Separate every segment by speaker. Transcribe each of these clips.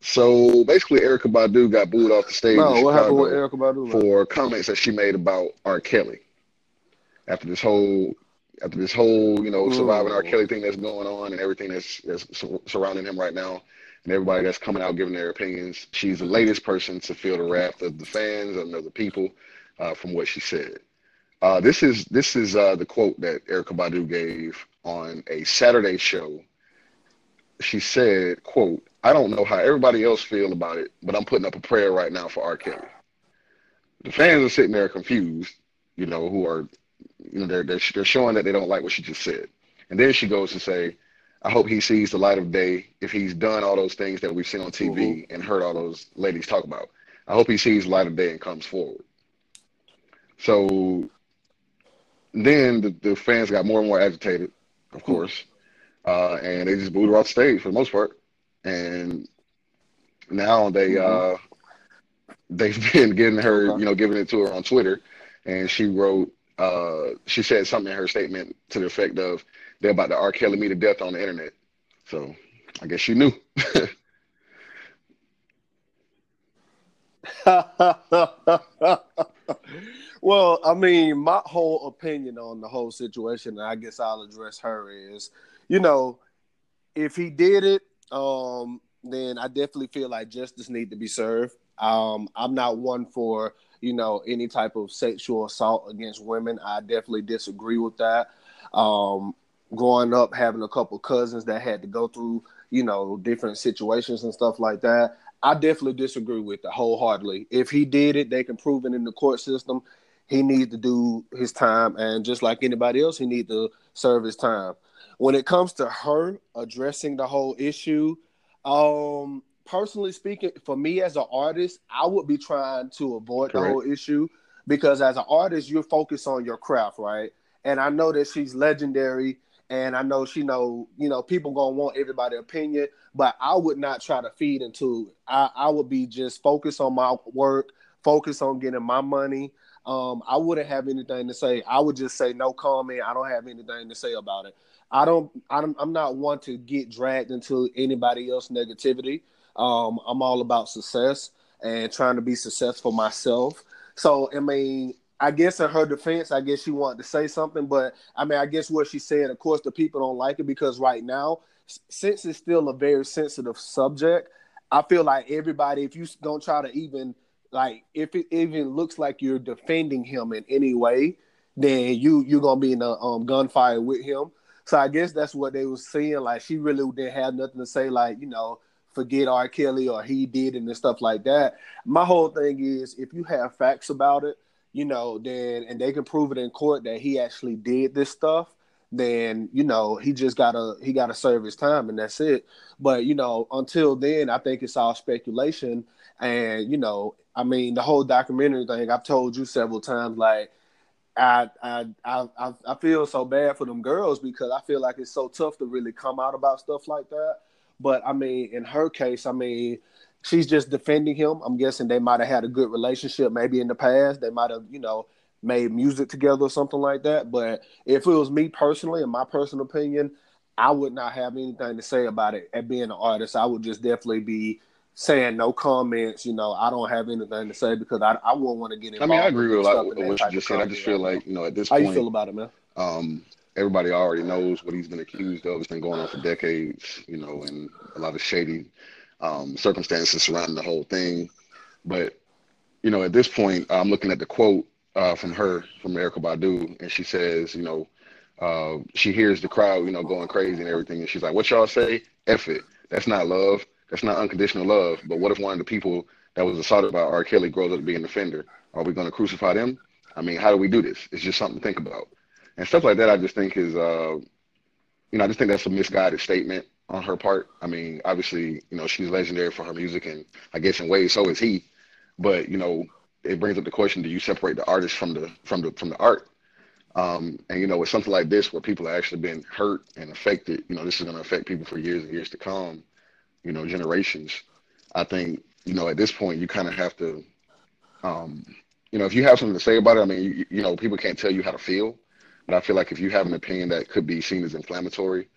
Speaker 1: So basically, Erykah Badu got booed off the stage
Speaker 2: No, what happened with Erykah Badu?
Speaker 1: for comments that she made about R. Kelly after this whole after this whole you know surviving R.
Speaker 2: Mm.
Speaker 1: Kelly thing that's going on and everything that's that's surrounding him right now and everybody that's coming out giving their opinions. She's the latest person to feel the wrath of the fans and of the people uh, from what she said. Uh, this is this is uh, the quote that Erykah Badu gave on a Saturday show. She said, "quote I don't know how everybody else feel about it, but I'm putting up a prayer right now for R. Kelly." The fans are sitting there confused, you know, who are, you know, they're they're, they're showing that they don't like what she just said, and then she goes to say, "I hope he sees the light of day if he's done all those things that we've seen on TV mm-hmm. and heard all those ladies talk about. I hope he sees the light of day and comes forward." So then the, the fans got more and more agitated, of mm-hmm. course, uh, and they just booed her off stage for the most part. And now they
Speaker 2: Mhm.
Speaker 1: uh, they've been getting her,
Speaker 2: Okay.
Speaker 1: you know, giving it to her on Twitter, and she wrote, uh, she said something in her statement to the effect of, "They're about to R. Kelly me to death on the internet." So I guess she knew.
Speaker 2: well, I mean, my whole opinion on the whole situation, and I guess I'll address her is, you know, if he did it, um, then I definitely feel like justice need to be served. Um, I'm not one for you know any type of sexual assault against women. I definitely disagree with that. Um, growing up, having a couple cousins that had to go through you know different situations and stuff like that. I definitely disagree with it wholeheartedly. If he did it, they can prove it in the court system. He needs to do his time, and just like anybody else, he needs to serve his time. When it comes to her addressing the whole issue, um, personally speaking, for me as an artist, I would be trying to avoid the whole issue because as an artist, you're focused on your craft, right? And I know that she's legendary, and I know she know, you know, people gonna want everybody opinion, but I would not try to feed into it. I, I would be just focused on my work, focus on getting my money. Um, I wouldn't have anything to say. I would just say no comment. I don't have anything to say about it. I don't. I'm, I'm not one to get dragged into anybody else negativity. Um, I'm all about success and trying to be successful myself. So I mean, I guess in her defense, I guess she wanted to say something, but I mean, I guess what she said, of course, the people don't like it because right now, since it's still a very sensitive subject, I feel like everybody, if you don't try to even like, if it even looks like you're defending him in any way, then you you're gonna be in a um, gunfire with him. So I guess that's what they was saying. Like she really didn't have nothing to say. Like you know, forget R. Kelly or he did and stuff like that. My whole thing is if you have facts about it, you know, then and they can prove it in court that he actually did this stuff, then you know he just gotta he gotta serve his time and that's it. But you know, until then, I think it's all speculation. And you know, I mean, the whole documentary thing. I've told you several times, like. I, I I I feel so bad for them girls because I feel like it's so tough to really come out about stuff like that. But I mean, in her case, I mean, she's just defending him. I'm guessing they might have had a good relationship, maybe in the past. They might have, you know, made music together or something like that. But if it was me personally, in my personal opinion, I would not have anything to say about it. At being an artist, I would just definitely be saying no comments. You know, I don't have anything to say because I I wouldn't want to get involved.
Speaker 1: I mean, I agree with a lot with what you just said. I just feel like you know at this
Speaker 2: How you feel about it, man?
Speaker 1: um, everybody already knows what he's been accused of. It's been going on for decades, you know, and a lot of shady um, circumstances surrounding the whole thing. But you know, at this point, I'm looking at the quote uh, from her, from Erykah Badu, and she says, you know, uh, she hears the crowd, you know, going crazy and everything, and she's like, "What y'all say? F it. That's not love. That's not unconditional love. But what if one of the people that was assaulted by R. Kelly grows up to be an offender? Are we going to crucify them? I mean, how do we do this? It's just something to think about." And stuff like that, I just think is, uh, you know, I just think that's a misguided statement on her part. I mean, obviously, you know, she's legendary for her music, and I guess in ways so is he. But you know, it brings up the question: Do you separate the artist from the from the from the art? Um, and you know, with something like this, where people have actually been hurt and affected, you know, this is going to affect people for years and years to come. You know, generations. I think you know at this point you kind of have to, um, you know, if you have something to say about it, I mean, you, you know, people can't tell you how to feel, but I feel like if you have an opinion that could be seen as inflammatory,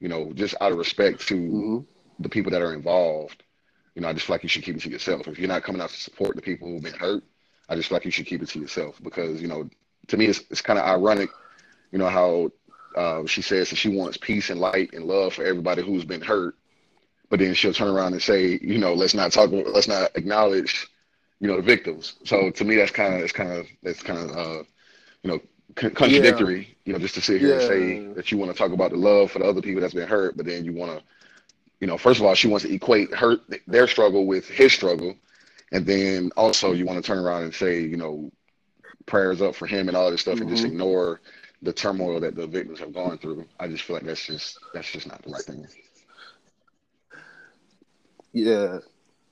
Speaker 1: you know, just out of respect to
Speaker 2: hmm
Speaker 1: the people that are involved, you know, I just feel like you should keep it to yourself. If you're not coming out to support the people who've been hurt, I just feel like you should keep it to yourself because, you know, to me, it's, it's kind of ironic, you know, how uh, she says that she wants peace and light and love for everybody who's been hurt. But then she'll turn around and say, you know, let's not talk, let's not acknowledge, you know, the victims. So to me, that's kind of, it's kind of, that's kind of, uh, you know, contradictory, yeah. you know, just to sit here yeah. and say that you want to talk about the love for the other people that's been hurt, but then you want to, you know, first of all, she wants to equate her their struggle with his struggle, and then also you want to turn around and say, you know, prayers up for him and all this stuff, mm-hmm. and just mm-hmm. ignore the turmoil that the victims have gone through. I just feel like that's just that's just not the right thing.
Speaker 2: Yeah,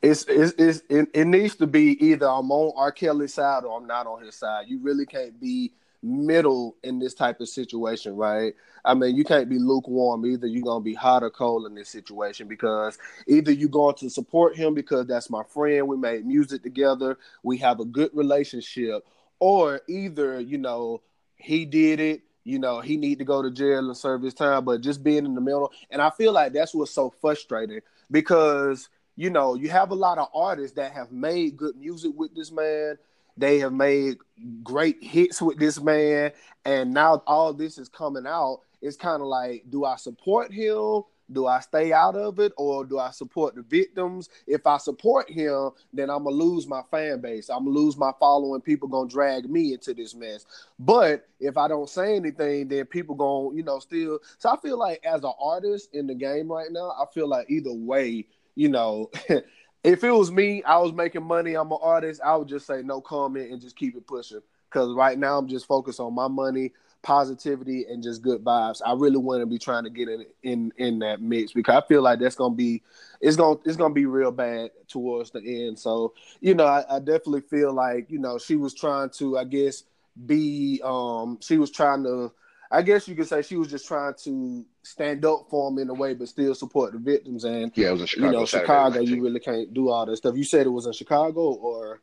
Speaker 2: it's it's, it's it, it needs to be either I'm on R. Kelly's side or I'm not on his side. You really can't be middle in this type of situation, right? I mean, you can't be lukewarm either. You're gonna be hot or cold in this situation because either you're going to support him because that's my friend, we made music together, we have a good relationship, or either you know he did it, you know he need to go to jail and serve his time. But just being in the middle, and I feel like that's what's so frustrating because you know you have a lot of artists that have made good music with this man they have made great hits with this man, and now all this is coming out. It's kind of like, do I support him? Do I stay out of it or do I support the victims? If I support him, then I'm gonna lose my fan base. I'm gonna lose my following. People gonna drag me into this mess. But if I don't say anything, then people gonna, you know, still. So I feel like as an artist in the game right now, I feel like either way, you know, if it was me, I was making money, I'm an artist, I would just say no comment and just keep it pushing. Cause right now I'm just focused on my money, positivity, and just good vibes. I really want to be trying to get in in in that mix because I feel like that's gonna be it's gonna it's gonna be real bad towards the end. So, you know, I, I definitely feel like, you know, she was trying to, I guess, be um she was trying to I guess you could say she was just trying to stand up for him in a way, but still support the victims. And
Speaker 1: yeah, it was in Chicago.
Speaker 2: You know, Chicago, you really can't do all that stuff. You said it was in Chicago, or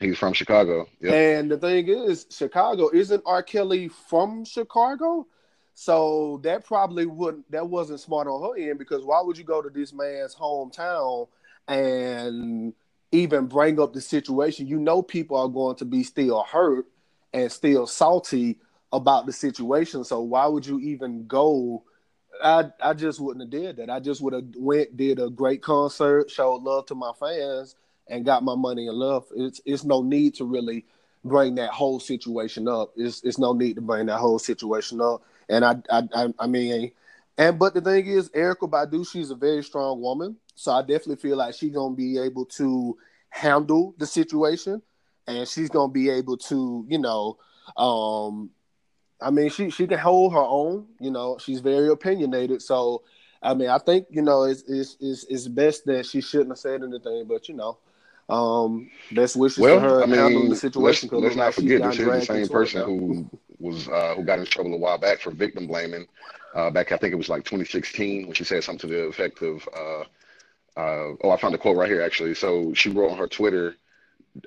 Speaker 1: he's from Chicago.
Speaker 2: Yep. And the thing is, Chicago isn't R. Kelly from Chicago, so that probably wouldn't that wasn't smart on her end because why would you go to this man's hometown and even bring up the situation? You know, people are going to be still hurt and still salty about the situation. So why would you even go? I I just wouldn't have did that. I just would have went, did a great concert, showed love to my fans, and got my money and love. It's it's no need to really bring that whole situation up. It's it's no need to bring that whole situation up. And I I I, I mean, and but the thing is, Erykah Badu, she's a very strong woman, so I definitely feel like she's gonna be able to handle the situation, and she's gonna be able to, you know, um, I mean, she she can hold her own. You know, she's very opinionated. So, I mean, I think you know it's it's it's, it's best that she shouldn't have said anything. But you know, um, best wishes well, for her I mean, handling the situation.
Speaker 1: Let's, let's not forget this is the same person who was uh, who got in trouble a while back for victim blaming. Uh, back, I think it was like 2016 when she said something to the effect of, uh, uh, "Oh, I found the quote right here actually." So she wrote on her Twitter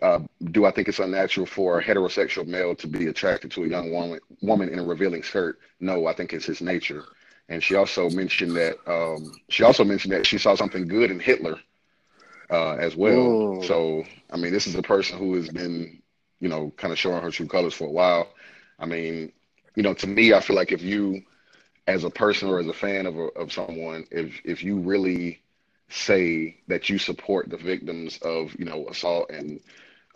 Speaker 1: uh, do I think it's unnatural for a heterosexual male to be attracted to a young woman woman in a revealing skirt? No, I think it's his nature. And she also mentioned that um, she also mentioned that she saw something good in Hitler uh, as well. Ooh. So I mean, this is a person who has been, you know, kind of showing her true colors for a while. I mean, you know, to me, I feel like if you, as a person or as a fan of a, of someone, if if you really say that you support the victims of you know assault and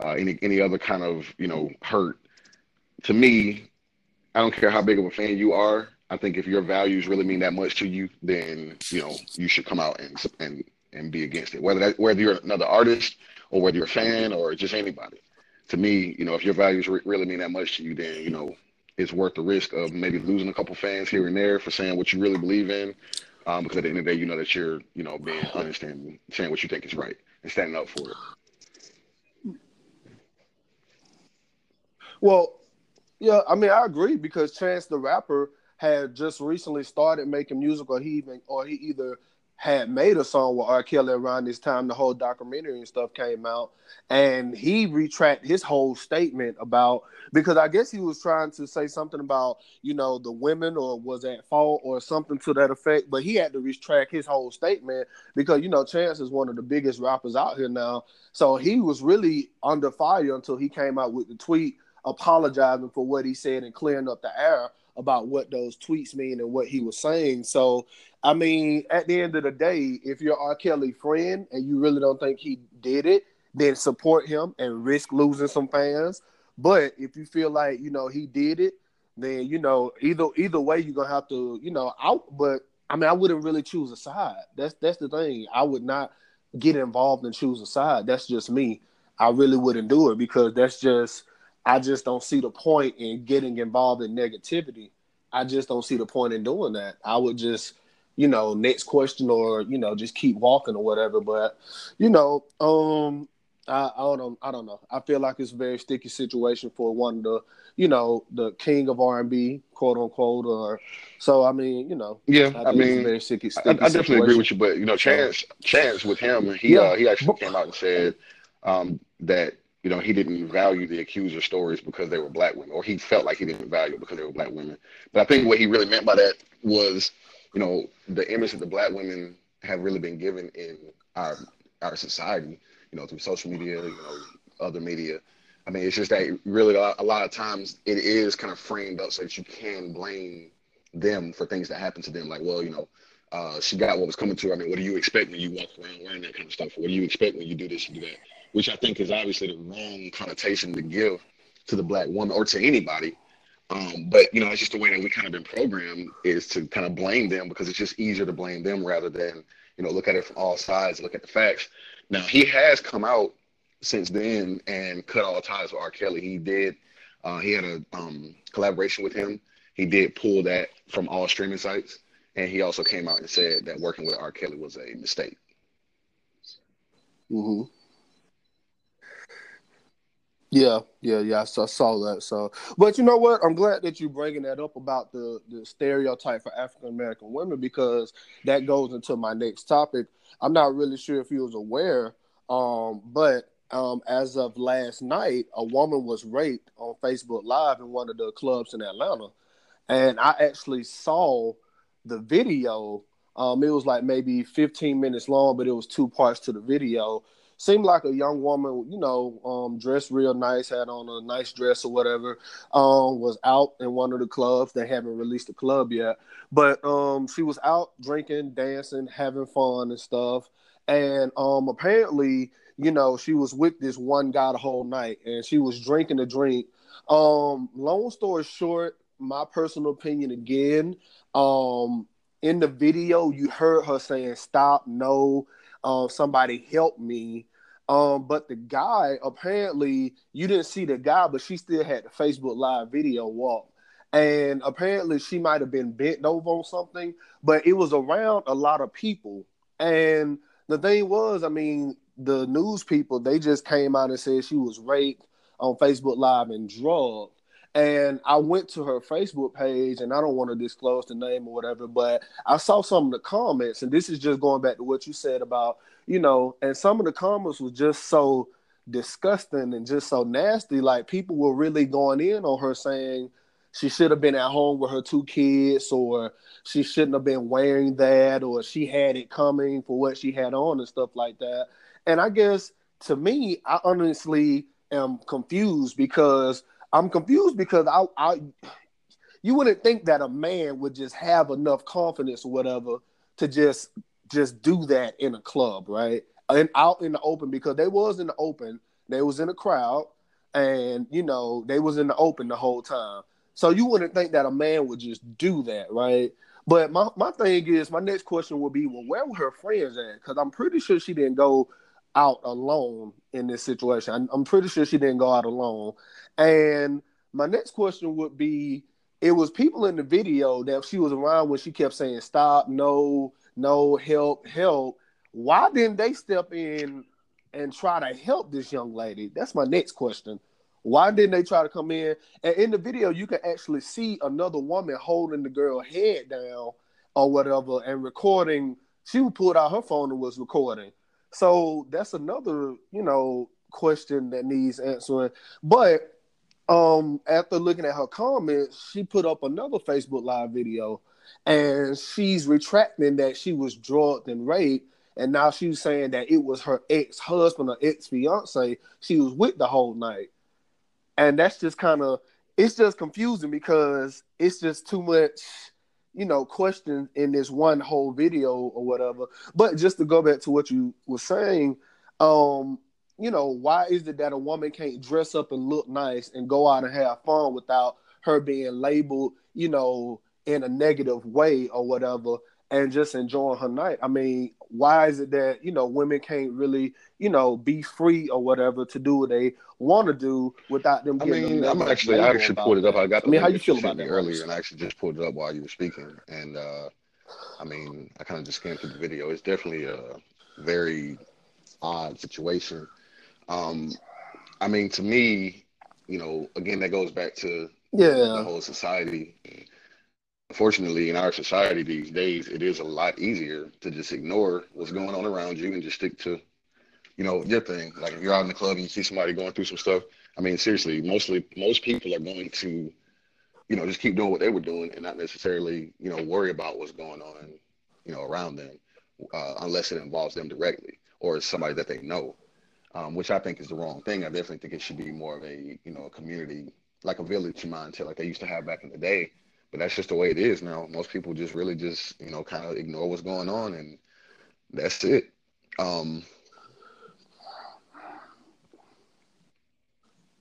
Speaker 1: uh, any any other kind of you know hurt. To me, I don't care how big of a fan you are. I think if your values really mean that much to you, then you know you should come out and and and be against it. Whether that whether you're another artist or whether you're a fan or just anybody. To me, you know, if your values re- really mean that much to you, then you know it's worth the risk of maybe losing a couple fans here and there for saying what you really believe in, um, because at the end of the day, you know that you're, you know, being honest and saying what you think is right and standing up for it.
Speaker 2: Well, yeah, I mean, I agree because Chance the Rapper had just recently started making music, or he even, or he either had made a song with R. Kelly around this time the whole documentary and stuff came out, and he retracted his whole statement about because I guess he was trying to say something about you know the women or was at fault or something to that effect, but he had to retract his whole statement because you know Chance is one of the biggest rappers out here now, so he was really under fire until he came out with the tweet apologizing for what he said and clearing up the air about what those tweets mean and what he was saying. So, I mean, at the end of the day, if you're R. Kelly friend and you really don't think he did it, then support him and risk losing some fans. But if you feel like you know he did it, then you know either either way you're gonna have to you know out. But I mean, I wouldn't really choose a side. That's that's the thing. I would not get involved and choose a side. That's just me. I really wouldn't do it because that's just I just don't see the point in getting involved in negativity. I just don't see the point in doing that. I would just, you know, next question or you know, just keep walking or whatever. But you know, um, I, I don't, I don't know. I feel like it's a very sticky situation for one of the, you know, the king of R and B, quote unquote. Or so, I mean, you know,
Speaker 1: yeah, I, I mean, very sticky. sticky I, I, definitely situation. agree with you, but you know, Chance, Chance with him, he yeah. uh, he actually came out and said um, that you know, he didn't value the accuser stories because they were black women, or he felt like he didn't value because they were black women. But I think what he really meant by that was, you know, the image that the black women have really been given in our our society, you know, through social media, you know, other media. I mean, it's just that really a lot, a lot of times it is kind of framed up so that you can blame them for things that happen to them. Like, well, you know, uh, she got what was coming to her. I mean, what do you expect when you walk around wearing that kind of stuff? What do you expect when you do this and do that? Which I think is obviously the wrong connotation to give to the black woman or to anybody. Um, but you know, it's just the way that we kind of been programmed is to kind of blame them because it's just easier to blame them rather than you know look at it from all sides, look at the facts. Now he has come out since then and cut all ties with R. Kelly. He did. Uh, he had a um, collaboration with him. He did pull that from all streaming sites, and he also came out and said that working with R. Kelly was a mistake.
Speaker 2: Mm-hmm. Yeah, yeah, yeah. I saw that. So, but you know what? I'm glad that you're bringing that up about the the stereotype for African American women because that goes into my next topic. I'm not really sure if you was aware, um, but um, as of last night, a woman was raped on Facebook Live in one of the clubs in Atlanta, and I actually saw the video. Um, it was like maybe 15 minutes long, but it was two parts to the video seemed like a young woman, you know, um, dressed real nice, had on a nice dress or whatever, um, was out in one of the clubs. They haven't released the club yet, but um, she was out drinking, dancing, having fun and stuff. And um, apparently, you know, she was with this one guy the whole night, and she was drinking a drink. Um, long story short, my personal opinion again. Um, in the video, you heard her saying, "Stop, no." Uh, somebody help me. Um, but the guy apparently you didn't see the guy, but she still had the Facebook Live video walk. And apparently she might have been bent over on something, but it was around a lot of people. And the thing was, I mean, the news people they just came out and said she was raped on Facebook Live and drugged. And I went to her Facebook page, and I don't want to disclose the name or whatever, but I saw some of the comments, and this is just going back to what you said about, you know, and some of the comments was just so disgusting and just so nasty. Like people were really going in on her saying she should have been at home with her two kids, or she shouldn't have been wearing that, or she had it coming for what she had on and stuff like that. And I guess to me, I honestly am confused because I'm confused because I, I, you wouldn't think that a man would just have enough confidence or whatever to just just do that in a club, right? And out in the open because they was in the open, they was in a crowd, and you know they was in the open the whole time. So you wouldn't think that a man would just do that, right? But my, my thing is, my next question would be, well, where were her friends at? Because I'm pretty sure she didn't go out alone in this situation. I'm, I'm pretty sure she didn't go out alone. And my next question would be it was people in the video that she was around when she kept saying stop, no, no, help, help. Why didn't they step in and try to help this young lady? That's my next question. Why didn't they try to come in? And in the video, you can actually see another woman holding the girl head down or whatever and recording she pulled out her phone and was recording. So that's another, you know, question that needs answering. But um after looking at her comments, she put up another Facebook live video and she's retracting that she was drugged and raped. And now she's saying that it was her ex-husband or ex-fiance she was with the whole night. And that's just kind of it's just confusing because it's just too much you know, questions in this one whole video or whatever. But just to go back to what you were saying, um, you know, why is it that a woman can't dress up and look nice and go out and have fun without her being labeled, you know, in a negative way or whatever, and just enjoying her night? I mean, why is it that you know women can't really, you know, be free or whatever to do what they want to do without them.
Speaker 1: I mean, I'm actually I actually pulled it up. I got. I mean, how you feel about that earlier, and I actually just pulled it up while you were speaking, and uh, I mean, I kind of just scanned through the video. It's definitely a very odd situation. Um, I mean, to me, you know, again, that goes back to
Speaker 2: yeah
Speaker 1: the whole society. Unfortunately, in our society these days, it is a lot easier to just ignore what's going on around you and just stick to you know, your thing. Like if you're out in the club and you see somebody going through some stuff, I mean, seriously, mostly most people are going to, you know, just keep doing what they were doing and not necessarily, you know, worry about what's going on, you know, around them, uh, unless it involves them directly or somebody that they know, um, which I think is the wrong thing. I definitely think it should be more of a, you know, a community, like a village mindset, like they used to have back in the day. But that's just the way it is now. Most people just really just, you know, kind of ignore what's going on and that's it. Um,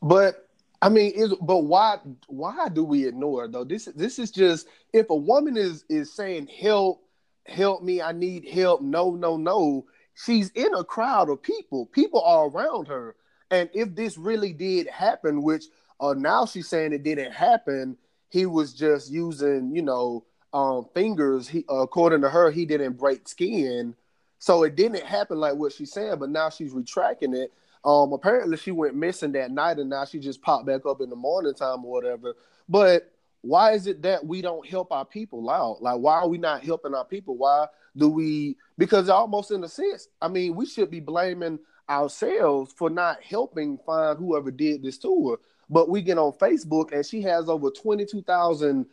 Speaker 2: But I mean, is but why why do we ignore though? This this is just if a woman is is saying help, help me, I need help. No, no, no. She's in a crowd of people. People are around her. And if this really did happen, which uh, now she's saying it didn't happen, he was just using, you know, um, fingers. He, according to her, he didn't break skin, so it didn't happen like what she's saying. But now she's retracting it. Um, apparently she went missing that night, and now she just popped back up in the morning time or whatever. But why is it that we don't help our people out? Like, why are we not helping our people? Why do we? Because almost in a sense, I mean, we should be blaming ourselves for not helping find whoever did this to her. But we get on Facebook and she has over 22,000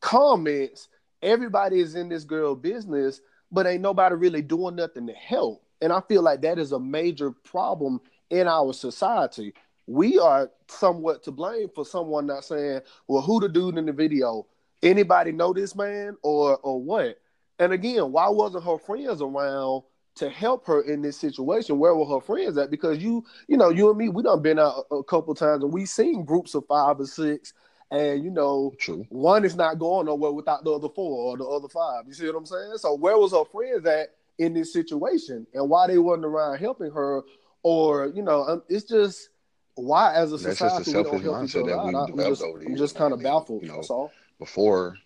Speaker 2: comments. Everybody is in this girl business, but ain't nobody really doing nothing to help. And I feel like that is a major problem in our society, we are somewhat to blame for someone not saying, "Well, who the dude in the video? Anybody know this man or or what?" And again, why wasn't her friends around to help her in this situation? Where were her friends at? Because you, you know, you and me, we done been out a, a couple times and we seen groups of five or six, and you know,
Speaker 1: True.
Speaker 2: one is not going nowhere without the other four or the other five. You see what I'm saying? So where was her friends at in this situation, and why they wasn't around helping her or you know, um, it's just why as a society we don't help each other out. I'm just, I'm just kind of baffled. You know, all.
Speaker 1: Before,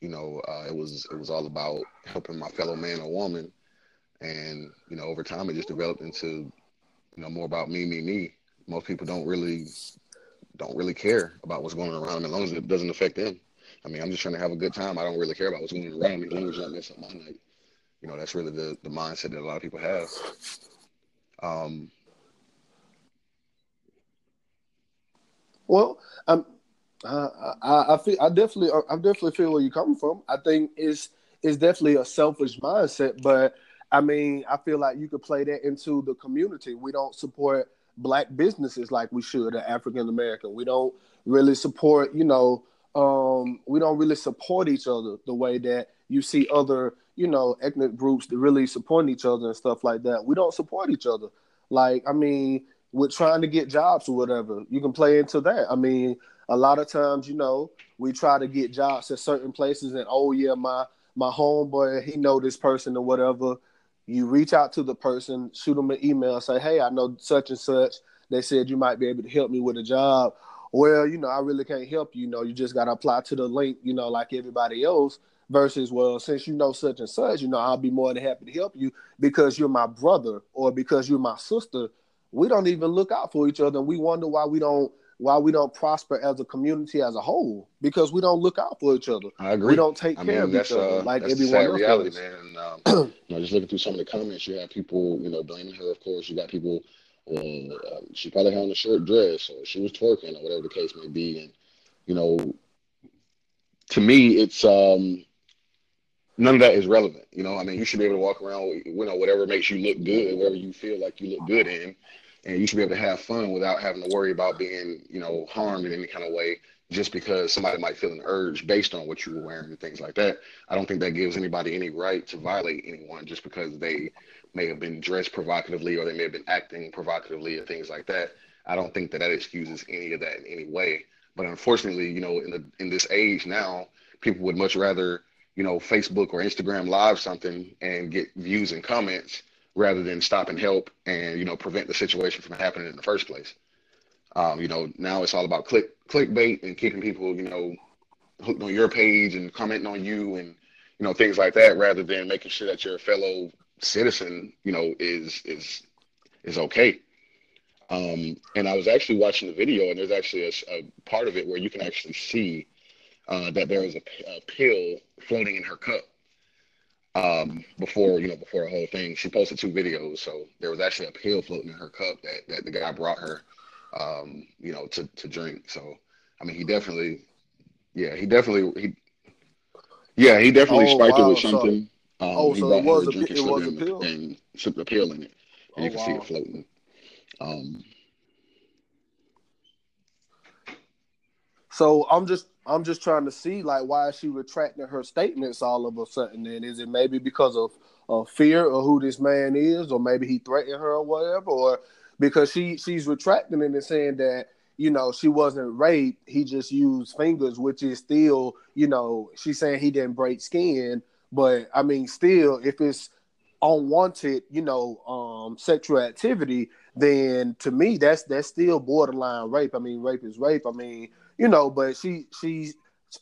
Speaker 1: you know, uh, it was it was all about helping my fellow man or woman, and you know, over time it just developed into, you know, more about me, me, me. Most people don't really don't really care about what's going on around them as long as it doesn't affect them. I mean, I'm just trying to have a good time. I don't really care about what's going on around me as long as not messing up my night. You know, that's really the the mindset that a lot of people have. Um,
Speaker 2: well, um, uh, I, I feel I definitely I definitely feel where you're coming from. I think it's it's definitely a selfish mindset, but I mean I feel like you could play that into the community. We don't support black businesses like we should, African American. We don't really support, you know, um, we don't really support each other the way that you see other you know, ethnic groups that really support each other and stuff like that. We don't support each other. Like, I mean, we're trying to get jobs or whatever. You can play into that. I mean, a lot of times, you know, we try to get jobs at certain places, and oh yeah, my my homeboy, he know this person or whatever. You reach out to the person, shoot them an email, say, hey, I know such and such. They said you might be able to help me with a job. Well, you know, I really can't help you. You know, you just got to apply to the link, you know, like everybody else versus well since you know such and such you know i'll be more than happy to help you because you're my brother or because you're my sister we don't even look out for each other and we wonder why we don't why we don't prosper as a community as a whole because we don't look out for each other.
Speaker 1: I agree.
Speaker 2: We don't take
Speaker 1: I
Speaker 2: care
Speaker 1: mean,
Speaker 2: of each other
Speaker 1: uh,
Speaker 2: like
Speaker 1: that's
Speaker 2: everyone else
Speaker 1: reality,
Speaker 2: does.
Speaker 1: man. And um, you know, just looking through some of the comments, you have people, you know, blaming her. Of course, you got people. Uh, uh, she probably had on a short dress, or she was twerking, or whatever the case may be. And you know, to me, it's um, none of that is relevant. You know, I mean, you should be able to walk around, you know, whatever makes you look good, whatever you feel like you look good in, and you should be able to have fun without having to worry about being, you know, harmed in any kind of way just because somebody might feel an urge based on what you were wearing and things like that. I don't think that gives anybody any right to violate anyone just because they may have been dressed provocatively or they may have been acting provocatively or things like that. I don't think that that excuses any of that in any way. But unfortunately, you know, in the in this age now, people would much rather, you know, Facebook or Instagram live something and get views and comments rather than stop and help and you know prevent the situation from happening in the first place. Um, you know, now it's all about click clickbait and keeping people, you know, hooked on your page and commenting on you and you know things like that, rather than making sure that your fellow citizen, you know, is is is okay. Um, and I was actually watching the video, and there's actually a, a part of it where you can actually see uh, that there was a, a pill floating in her cup um, before you know before the whole thing. She posted two videos, so there was actually a pill floating in her cup that that the guy brought her, um, you know, to to drink. So I mean, he definitely, yeah, he definitely he, yeah, he definitely
Speaker 2: Oh
Speaker 1: spiked her
Speaker 2: wow!
Speaker 1: with
Speaker 2: So
Speaker 1: something. Um,
Speaker 2: oh,
Speaker 1: he
Speaker 2: so
Speaker 1: brought
Speaker 2: it
Speaker 1: her
Speaker 2: was
Speaker 1: a
Speaker 2: a
Speaker 1: drink
Speaker 2: it was a pill.
Speaker 1: and slipped a pill in it, and
Speaker 2: Oh
Speaker 1: you can see it floating. Um,
Speaker 2: So I'm just I'm just trying to see like why is she retracting her statements all of a sudden? Then is it maybe because of fear of who this man is, or maybe he threatened her or whatever, or because she she's retracting it and saying that you know she wasn't raped, he just used fingers, which is still you know she's saying he didn't break skin, but I mean still if it's unwanted, you know, um, sexual activity, then to me that's that's still borderline rape. I mean, rape is rape. I mean, you know, but she she's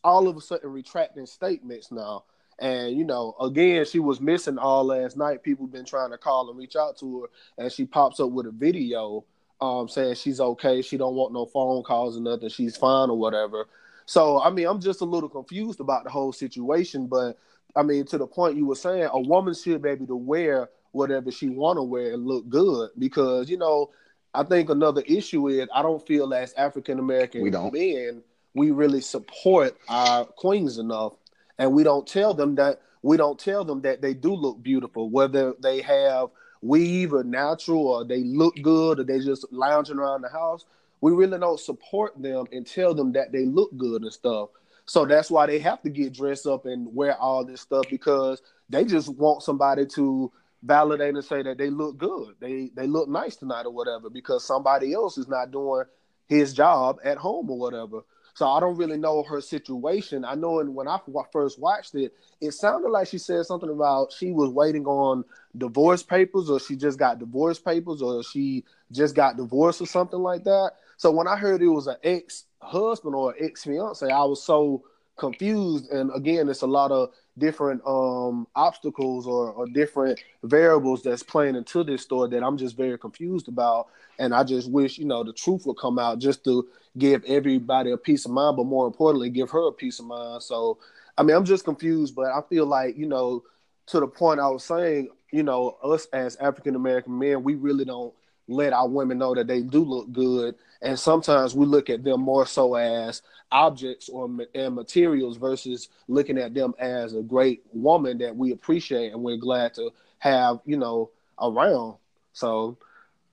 Speaker 2: all of a sudden retracting statements now. And you know, again, she was missing all last night. People been trying to call and reach out to her, and she pops up with a video um saying she's okay. She don't want no phone calls or nothing. She's fine or whatever. So I mean, I'm just a little confused about the whole situation, but I mean, to the point you were saying, a woman should be able to wear whatever she want to wear and look good because you know, I think another issue is I don't feel as African American we
Speaker 1: don't.
Speaker 2: men we really support our queens enough, and we don't tell them that we don't tell them that they do look beautiful, whether they have weave or natural or they look good or they just lounging around the house. We really don't support them and tell them that they look good and stuff. So that's why they have to get dressed up and wear all this stuff because they just want somebody to validate and say that they look good. They they look nice tonight or whatever because somebody else is not doing his job at home or whatever. So I don't really know her situation. I know when I first watched it, it sounded like she said something about she was waiting on divorce papers or she just got divorce papers or she just got divorced or something like that. So when I heard it was an ex husband or ex fiance, I was so confused. And again, it's a lot of different um obstacles or, or different variables that's playing into this story that I'm just very confused about. And I just wish, you know, the truth would come out just to give everybody a peace of mind, but more importantly, give her a peace of mind. So I mean, I'm just confused, but I feel like, you know, to the point I was saying, you know, us as African American men, we really don't let our women know that they do look good. And sometimes we look at them more so as objects or and materials versus looking at them as a great woman that we appreciate and we're glad to have, you know, around. So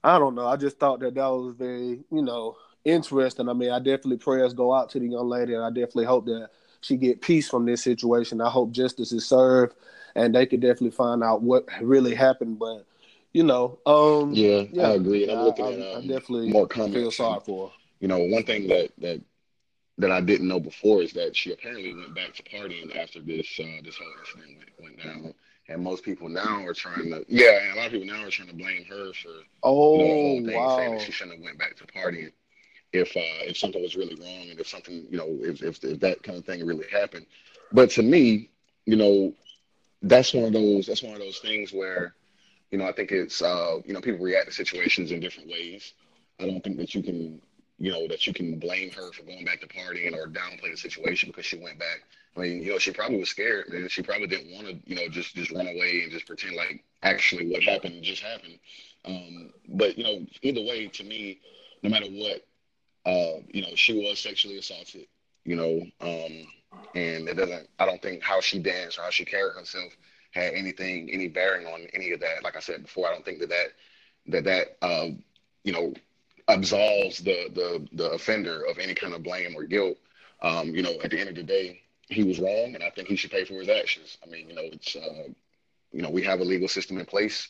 Speaker 2: I don't know. I just thought that that was very, you know, interesting. I mean, I definitely prayers go out to the young lady, and I definitely hope that she get peace from this situation. I hope justice is served, and they could definitely find out what really happened. But you know, um,
Speaker 1: Yeah, I agree. I'm looking
Speaker 2: I,
Speaker 1: at
Speaker 2: I
Speaker 1: um,
Speaker 2: definitely
Speaker 1: more
Speaker 2: feel sorry for
Speaker 1: you know, one thing that that that I didn't know before is that she apparently went back to partying after this uh, this whole incident went, went down. And most people now are trying to, yeah, and a lot of people now are trying to blame her for, you know, the
Speaker 2: Oh
Speaker 1: whole saying that she shouldn't have went back to partying if uh, if something was really wrong and if something, you know, if, if if that kind of thing really happened. But to me, you know, that's one of those that's one of those things where, you know, I think it's uh, you know, people react to situations in different ways. I don't think that you can you know, that you can blame her for going back to partying or downplay the situation because she went back. I mean, you know, she probably was scared, man. She probably didn't want to, you know, just just run away and just pretend like actually what happened just happened. Um, but you know, either way, to me, no matter what, uh, you know, she was sexually assaulted. You know, um, and it doesn't. I don't think how she danced or how she carried herself had anything, any bearing on any of that. Like I said before, I don't think that that that that uh, you know absolves the the the offender of any kind of blame or guilt. Um, you know, at the end of the day, he was wrong, and I think he should pay for his actions. I mean, you know, it's uh, you know we have a legal system in place,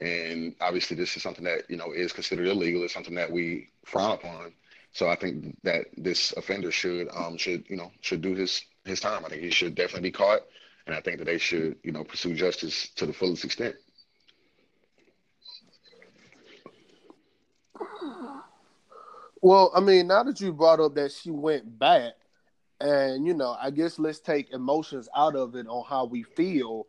Speaker 1: and obviously this is something that you know is considered illegal. It's something that we frown upon. So I think that this offender should um, should you know should do his his time. I think he should definitely be caught, and I think that they should you know pursue justice to the fullest extent.
Speaker 2: Well, I mean, now that you brought up that she went back, and you know, I guess let's take emotions out of it on how we feel.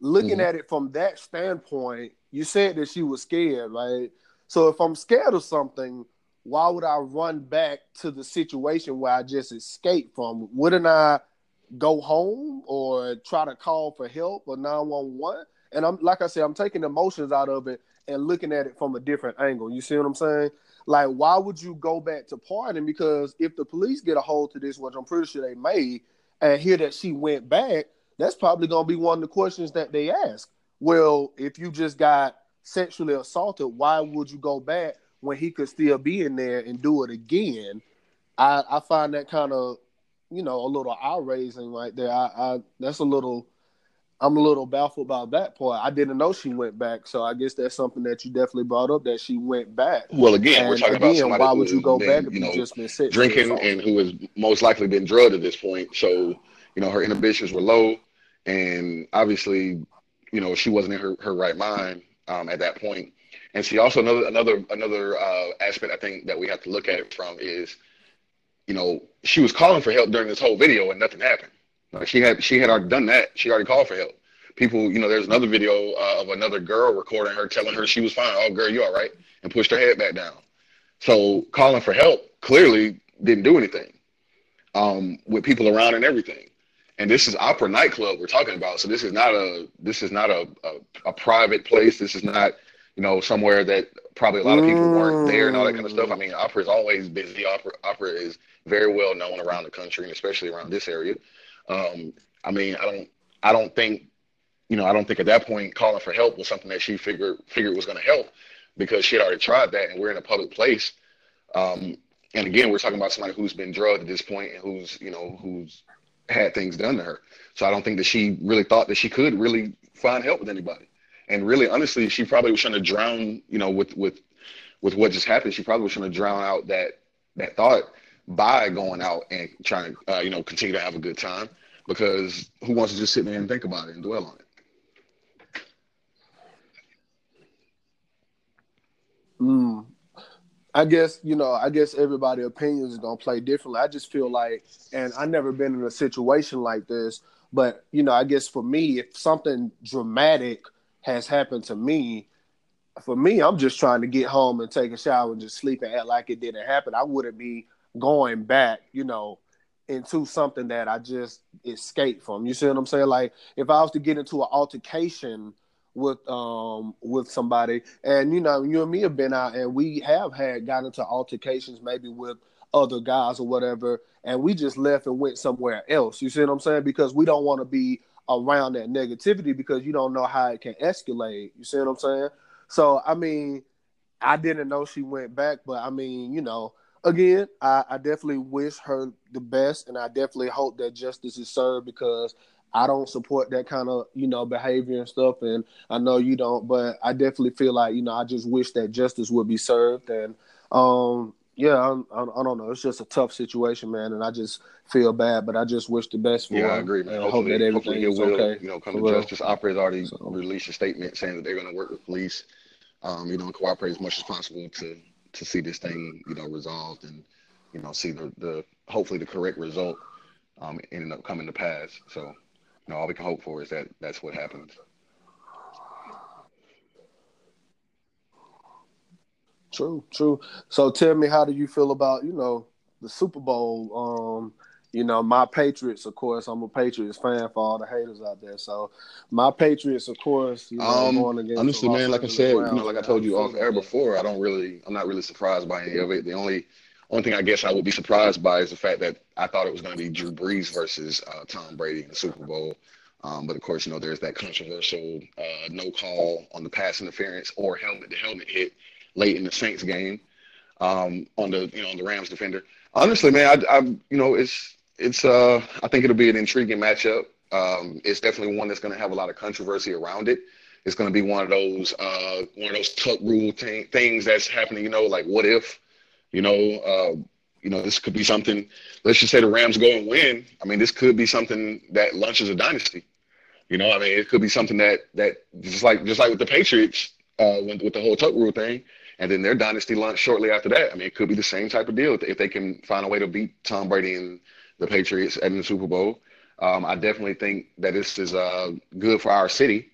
Speaker 2: Looking mm-hmm. at it from that standpoint, you said that she was scared, right? So if I'm scared of something, why would I run back to the situation where I just escaped from? Wouldn't I go home or try to call for help or 911? And I'm like I said, I'm taking emotions out of it and looking at it from a different angle. You see what I'm saying? Like, why would you go back to pardon? Because if the police get a hold to this, which I'm pretty sure they may, and hear that she went back, that's probably gonna be one of the questions that they ask. Well, if you just got sexually assaulted, why would you go back when he could still be in there and do it again? I, I find that kind of, you know, a little eye raising right there. I, I that's a little I'm a little baffled about that part. I didn't know she went back, so I guess that's something that you definitely brought up that she went back.
Speaker 1: Well, again, and we're talking again, about somebody why would you go been, back you know, just been drinking and who has most likely been drugged at this point. So, you know, her inhibitions were low, and obviously, you know, she wasn't in her, her right mind um, at that point. And she also another another another uh, aspect I think that we have to look at it from is, you know, she was calling for help during this whole video and nothing happened. Like she had she had already done that. She already called for help. People, you know, there's another video uh, of another girl recording her, telling her she was fine. Oh, girl, you all right? And pushed her head back down. So calling for help clearly didn't do anything um, with people around and everything. And this is opera nightclub we're talking about. So this is not a this is not a, a, a private place. This is not you know somewhere that probably a lot of people weren't there and all that kind of stuff. I mean, opera is always busy. Opera opera is very well known around the country and especially around this area. Um, I mean, I don't, I don't think, you know, I don't think at that point calling for help was something that she figured figured was going to help because she had already tried that, and we're in a public place. Um, and again, we're talking about somebody who's been drugged at this point and who's, you know, who's had things done to her. So I don't think that she really thought that she could really find help with anybody. And really, honestly, she probably was trying to drown, you know, with with with what just happened. She probably was trying to drown out that that thought by going out and trying to, uh, you know, continue to have a good time because who wants to just sit there and think about it and dwell on it?
Speaker 2: Mm. I guess you know. I guess everybody' opinions is gonna play differently. I just feel like, and I never been in a situation like this, but you know, I guess for me, if something dramatic has happened to me, for me, I'm just trying to get home and take a shower and just sleep and act like it didn't happen. I wouldn't be going back, you know, into something that I just escaped from. You see what I'm saying? Like if I was to get into an altercation with um with somebody, and you know, you and me have been out and we have had got into altercations maybe with other guys or whatever, and we just left and went somewhere else. You see what I'm saying? Because we don't want to be around that negativity because you don't know how it can escalate. You see what I'm saying? So I mean, I didn't know she went back, but I mean, you know, again, I, I, definitely wish her the best, and I definitely hope that justice is served because I don't support that kind of you know behavior and stuff, and I know you don't, but I definitely feel like you know I just wish that justice would be served, and um, yeah, I, I, don't know, it's just a tough situation, man, and I just feel bad, but I just wish the best for.
Speaker 1: Yeah, him, I agree, man. I hope that everything is will, okay. You know, come to justice. Opera's already so. released a statement saying that they're going to work with police. Um, you know, and cooperate as much as possible to to see this thing, you know, resolved and, you know, see the, the hopefully the correct result um, ended up coming to pass. So, you know, all we can hope for is that that's what happens.
Speaker 2: True, true. So tell me, how do you feel about you know the Super Bowl? Um, you know, my Patriots, of course, I'm a Patriots fan for all the haters out there. So my Patriots, of course, you know,
Speaker 1: um, going against honestly, man, like I said, you know, like I told you off air before, I don't really, I'm not really surprised by any of it. The only, only thing I guess I would be surprised by is the fact that I thought it was going to be Drew Brees versus uh, Tom Brady in the Super Bowl. Um, but of course, you know, there's that controversial uh, no call on the pass interference or helmet to helmet hit late in the Saints game um, on the you know on the Rams defender. Honestly, man, I, I you know it's it's uh I think it'll be an intriguing matchup. Um, it's definitely one that's going to have a lot of controversy around it. It's going to be one of those uh, one of those tuck rule t- things that's happening. You know, like what if, you know, uh, you know, this could be something. Let's just say the Rams go and win. I mean, this could be something that launches a dynasty. You know, I mean, it could be something that that just like just like with the Patriots uh, with, with the whole tuck rule thing, and then their dynasty launch shortly after that. I mean, it could be the same type of deal if they can find a way to beat Tom Brady and the Patriots at the Super Bowl. Um, I definitely think that this is uh, good for our city,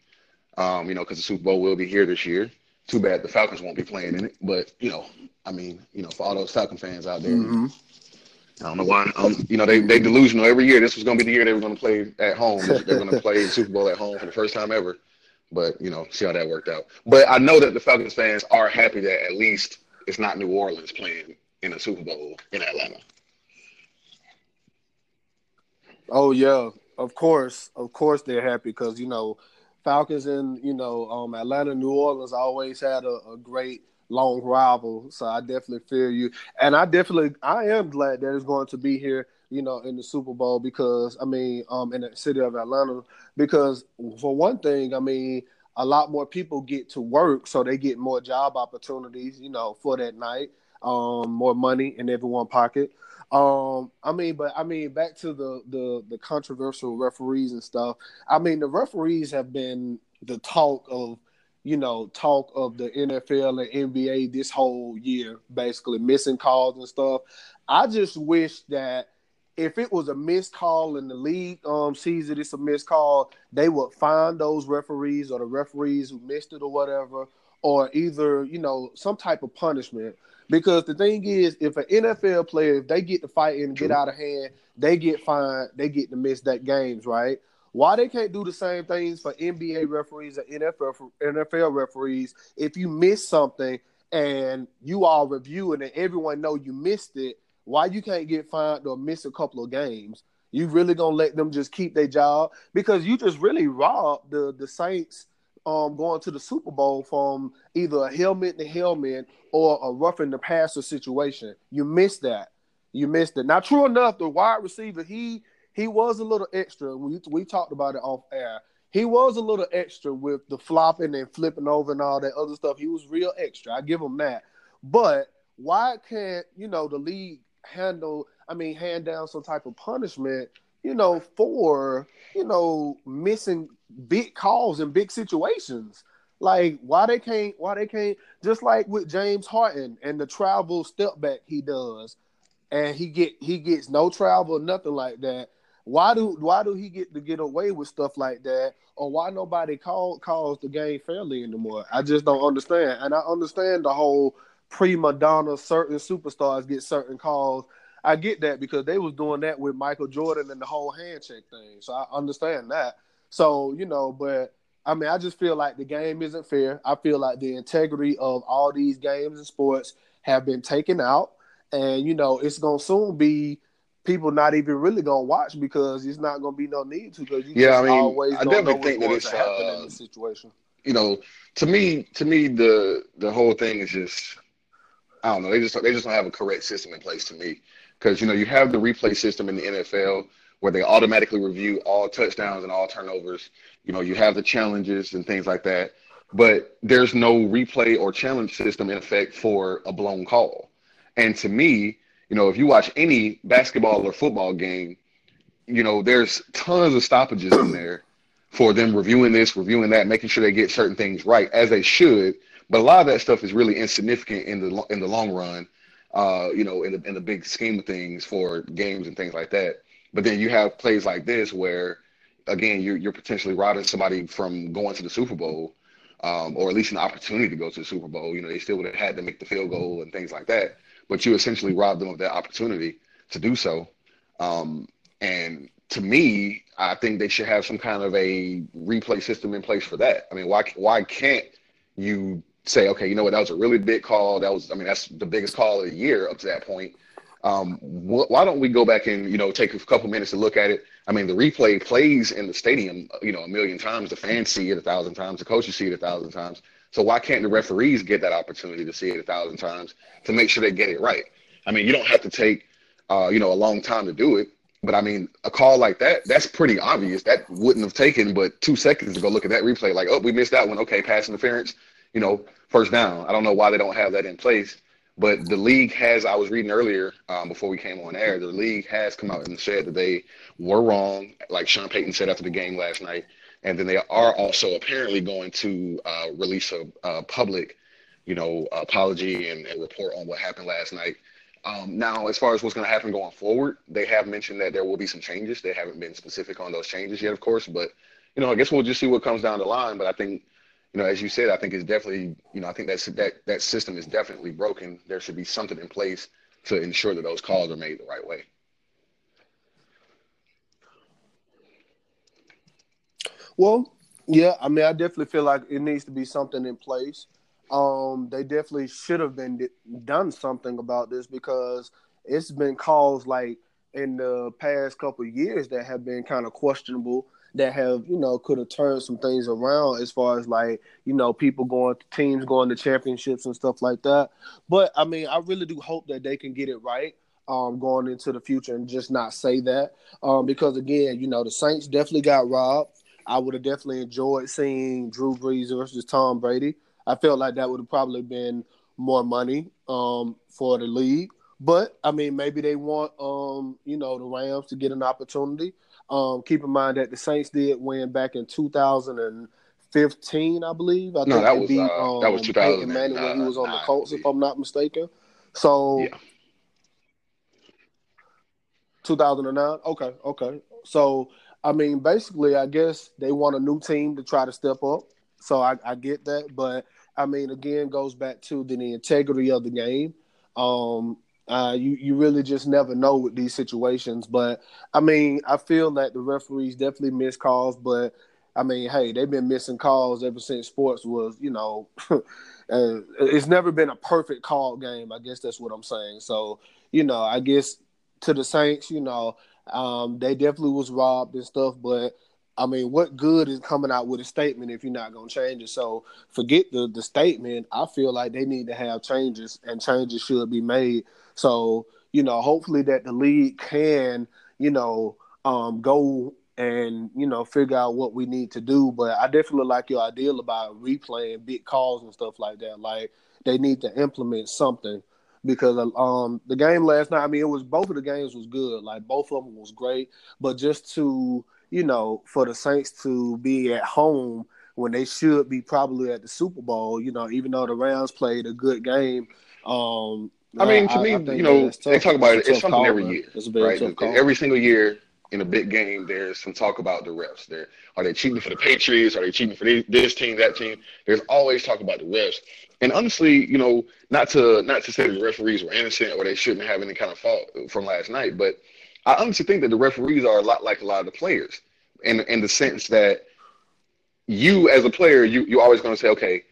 Speaker 1: um, you know, because the Super Bowl will be here this year. Too bad the Falcons won't be playing in it, but you know, I mean, you know, for all those Falcon fans out there, mm-hmm. I don't know why. Um, you know, they they delusional every year. This was going to be the year they were going to play at home. They're going to play the Super Bowl at home for the first time ever. But you know, see how that worked out. But I know that the Falcons fans are happy that at least it's not New Orleans playing in a Super Bowl in Atlanta.
Speaker 2: Oh yeah, of course, of course they're happy because you know Falcons and you know um, Atlanta, New Orleans always had a, a, great long rival. So I definitely feel you, and I definitely I am glad that it's going to be here. You know, in the Super Bowl because I mean, um, in the city of Atlanta, because for one thing, I mean, a lot more people get to work, so they get more job opportunities. You know, for that night, um, more money in everyone's pocket. Um, I mean, but I mean, back to the the the controversial referees and stuff. I mean, the referees have been the talk of you know talk of the NFL and NBA this whole year, basically missing calls and stuff. I just wish that if it was a missed call and the league um sees it, it's a missed call, they would find those referees or the referees who missed it or whatever, or either you know some type of punishment because the thing is, if an NFL player, if they get to fight and get out of hand, they get fined, they get to miss that games, right? Why they can't do the same things for NBA referees and NFL NFL referees? If you miss something and you all review it and everyone know you missed it, why you can't get fined or miss a couple of games? You really gonna let them just keep their job because you just really robbed the the Saints um, going to the Super Bowl from either a helmet to helmet or a roughing the passer situation. You missed that. You missed it. Now, true enough, the wide receiver he he was a little extra. We we talked about it off air. He was a little extra with the flopping and flipping over and all that other stuff. He was real extra. I give him that. But why can't you know the league handle? I mean, hand down some type of punishment you know, for, you know, missing big calls in big situations. Like why they can't why they can't just like with James Harden and the travel step back he does and he get he gets no travel, nothing like that. Why do why do he get to get away with stuff like that? Or why nobody call calls the game fairly anymore? I just don't understand. And I understand the whole prima donna certain superstars get certain calls I get that because they was doing that with Michael Jordan and the whole handshake thing. So I understand that. So, you know, but I mean, I just feel like the game isn't fair. I feel like the integrity of all these games and sports have been taken out. And, you know, it's going to soon be people not even really going to watch because it's not going to be no need to because you yeah, I mean, I definitely think that it's uh, in this situation.
Speaker 1: You know, to me, to me, the the whole thing is just I don't know. They just they just don't have a correct system in place to me because you know you have the replay system in the NFL where they automatically review all touchdowns and all turnovers. You know, you have the challenges and things like that, but there's no replay or challenge system in effect for a blown call. And to me, you know, if you watch any basketball or football game, you know, there's tons of stoppages in there for them reviewing this, reviewing that, making sure they get certain things right as they should. But a lot of that stuff is really insignificant in the in the long run uh, you know, in the in the big scheme of things for games and things like that. But then you have plays like this where, again, you're you're potentially robbing somebody from going to the Super Bowl. um, or at least an opportunity to go to the Super Bowl. You know, they still would have had to make the field goal and things like that, but you essentially robbed them of that opportunity to do so. Um, and to me, I think they should have some kind of a replay system in place for that. I mean, why why can't you say, okay, you know what, that was a really big call. That was, I mean, that's the biggest call of the year up to that point. Um, wh- why don't we go back and you know take a couple minutes to look at it? I mean, the replay plays in the stadium, you know, a million times. The fans see it a thousand times. The coaches see it a thousand times. So why can't the referees get that opportunity to see it a thousand times to make sure they get it right? I mean, you don't have to take, uh, you know, a long time to do it. But I mean, a call like that, that's pretty obvious. That wouldn't have taken but two seconds to go look at that replay. Like, oh, we missed that one. Okay, pass interference, you know, first down. I don't know why they don't have that in place. But the league has, I was reading earlier um, before we came on air, the league has come out and said that they were wrong, like Sean Payton said after the game last night. And then they are also apparently going to uh, release a, a, public, you know, apology and, and report on what happened last night. Um, now, as far as what's going to happen going forward, they have mentioned that there will be some changes. They haven't been specific on those changes yet, of course, but you know, I guess we'll just see what comes down the line. But I think, you know, as you said, I think it's definitely, you know, I think that's that that system is definitely broken. There should be something in place to ensure that those calls are made the right way.
Speaker 2: Well, yeah, I mean, I definitely feel like it needs to be something in place um, they definitely should have been done something about this because it's been calls like in the past couple years that have been kind of questionable that have you know could have turned some things around as far as like you know people going teams going to championships and stuff like that but i mean i really do hope that they can get it right um, going into the future and just not say that um, because again you know the saints definitely got robbed i would have definitely enjoyed seeing drew brees versus tom brady I felt like that would have probably been more money um, for the league. But I mean, maybe they want um, you know the Rams to get an opportunity. Um, keep in mind that the Saints did win back in 2015, I believe. I
Speaker 1: no, think that was beat, uh, that was 2000
Speaker 2: when he was on the Colts, if I'm not mistaken. So. Yeah. 2009. Okay, okay. So I mean, basically, I guess they want a new team to try to step up. So I, I get that, but I mean, again, goes back to the, the integrity of the game. Um, uh, you you really just never know with these situations. But I mean, I feel that the referees definitely miss calls, but I mean, hey, they've been missing calls ever since sports was, you know, uh, it's never been a perfect call game. I guess that's what I'm saying. So, you know, I guess to the Saints, you know, um, they definitely was robbed and stuff, but I mean, what good is coming out with a statement if you're not going to change it? So forget the the statement. I feel like they need to have changes, and changes should be made. So you know, hopefully that the league can, you know, um, go and you know figure out what we need to do. But I definitely like your idea about replaying big calls and stuff like that. Like they need to implement something because um the game last night. I mean, it was both of the games was good. Like both of them was great, but just to you know, for the Saints to be at home when they should be probably at the Super Bowl, you know, even though the Rams played a good game. Um,
Speaker 1: I mean, to I, me, I you know, they talk about it. It's something call, every year, right? Every single year in a big game, there's some talk about the refs. There are they cheating for the Patriots? Are they cheating for this team, that team? There's always talk about the refs. And honestly, you know, not to not to say the referees were innocent or they shouldn't have any kind of fault from last night, but I honestly think that the referees are a lot like a lot of the players, in in the sense that you as a player, you you're always going to say, okay,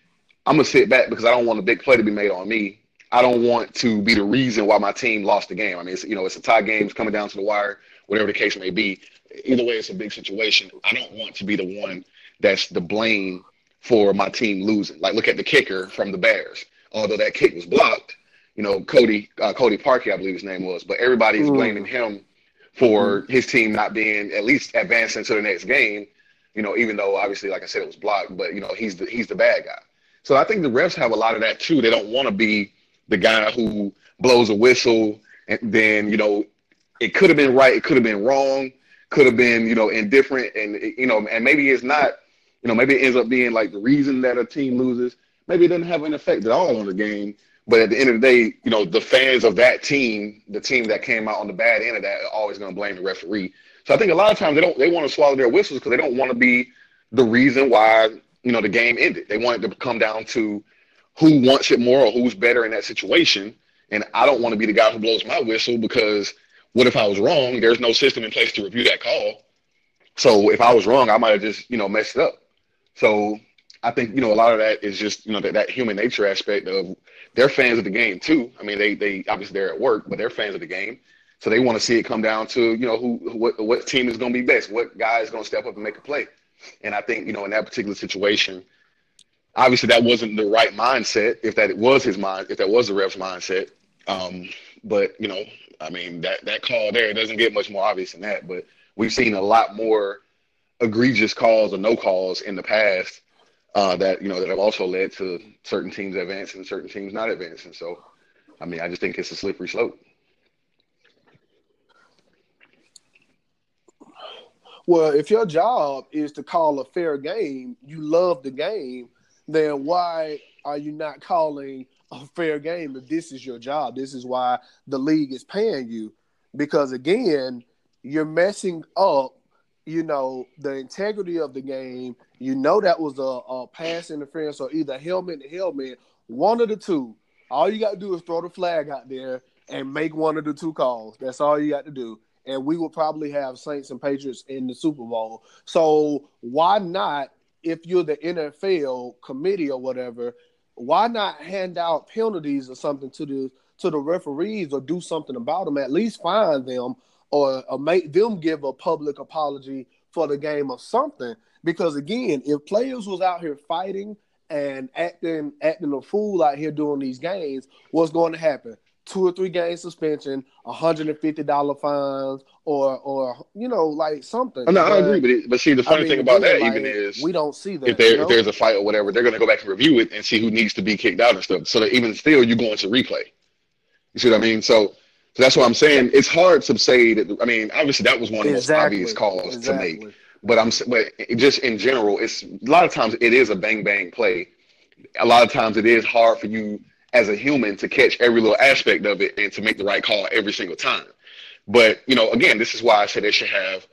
Speaker 1: I'm gonna sit back because I don't want a big play to be made on me. I don't want to be the reason why my team lost the game. I mean, it's, you know, it's a tie game, it's coming down to the wire, whatever the case may be. Either way, it's a big situation. I don't want to be the one that's the blame for my team losing. Like, look at the kicker from the Bears. Although that kick was blocked, you know, Cody uh, Cody Parkey, I believe his name was, but everybody's mm. blaming him for mm-hmm. his team not being at least advancing to the next game. You know, even though obviously, like I said, it was blocked, but you know, he's the he's the bad guy. So I think the refs have a lot of that too. They don't want to be the guy who blows a whistle and then you know it could have been right, it could have been wrong, could have been you know indifferent, and you know, and maybe it's not. You know, maybe it ends up being like the reason that a team loses. Maybe it doesn't have an effect at all on the game but at the end of the day, you know, the fans of that team, the team that came out on the bad end of that, are always going to blame the referee. So I think a lot of times they don't they want to swallow their whistles because they don't want to be the reason why you know the game ended. They want it to come down to who wants it more or who's better in that situation. And I don't want to be the guy who blows my whistle because what if I was wrong? There's no system in place to review that call. So if I was wrong, I might have just you know messed up. So I think you know a lot of that is just you know that, that human nature aspect of they're fans of the game too. I mean, they they obviously they're at work, but they're fans of the game. So they want to see it come down to you know who what what team is going to be best, what guy is going to step up and make a play. And I think you know in that particular situation, obviously that wasn't the right mindset. If that was his mind, if that was the ref's mindset, um, but you know, I mean that that call there doesn't get much more obvious than that. But we've seen a lot more egregious calls or no calls in the past uh, that you know that have also led to certain teams advancing and certain teams not advancing. So, I mean, I just think it's a slippery slope.
Speaker 2: Well, if your job is to call a fair game, you love the game, then why are you not calling a fair game if this is your job? This is why the league is paying you. Because again, you're messing up, you know, the integrity of the game. You know that was a, a pass interference or either helmet to helmet, one of the two. All you got to do is throw the flag out there and make one of the two calls. That's all you got to do. And we will probably have Saints and Patriots in the Super Bowl. So why not, if you're the NFL committee or whatever, why not hand out penalties or something to the to the referees or do something about them? At least find them or, or make them give a public apology for the game or something. Because again, if players was out here fighting and acting acting a fool out here doing these games, what's going to happen? Two or three game suspension, hundred and fifty dollar fines, or or you know like something.
Speaker 1: No, but, I agree, but it, but see the funny I mean, thing about that like, even is
Speaker 2: we don't see that.
Speaker 1: If there you know? if there's a fight or whatever, they're going to go back and review it and see who needs to be kicked out and stuff. So that even still, you go into replay. You see what I mean? So so that's what I'm saying. It's hard to say that. I mean, obviously that was one of the exactly. most obvious calls exactly. to make. But I'm, but just in general, it's a lot of times it is a bang bang play. A lot of times it is hard for you as a human to catch every little aspect of it and to make the right call every single time. But you know, again, this is why I said they should have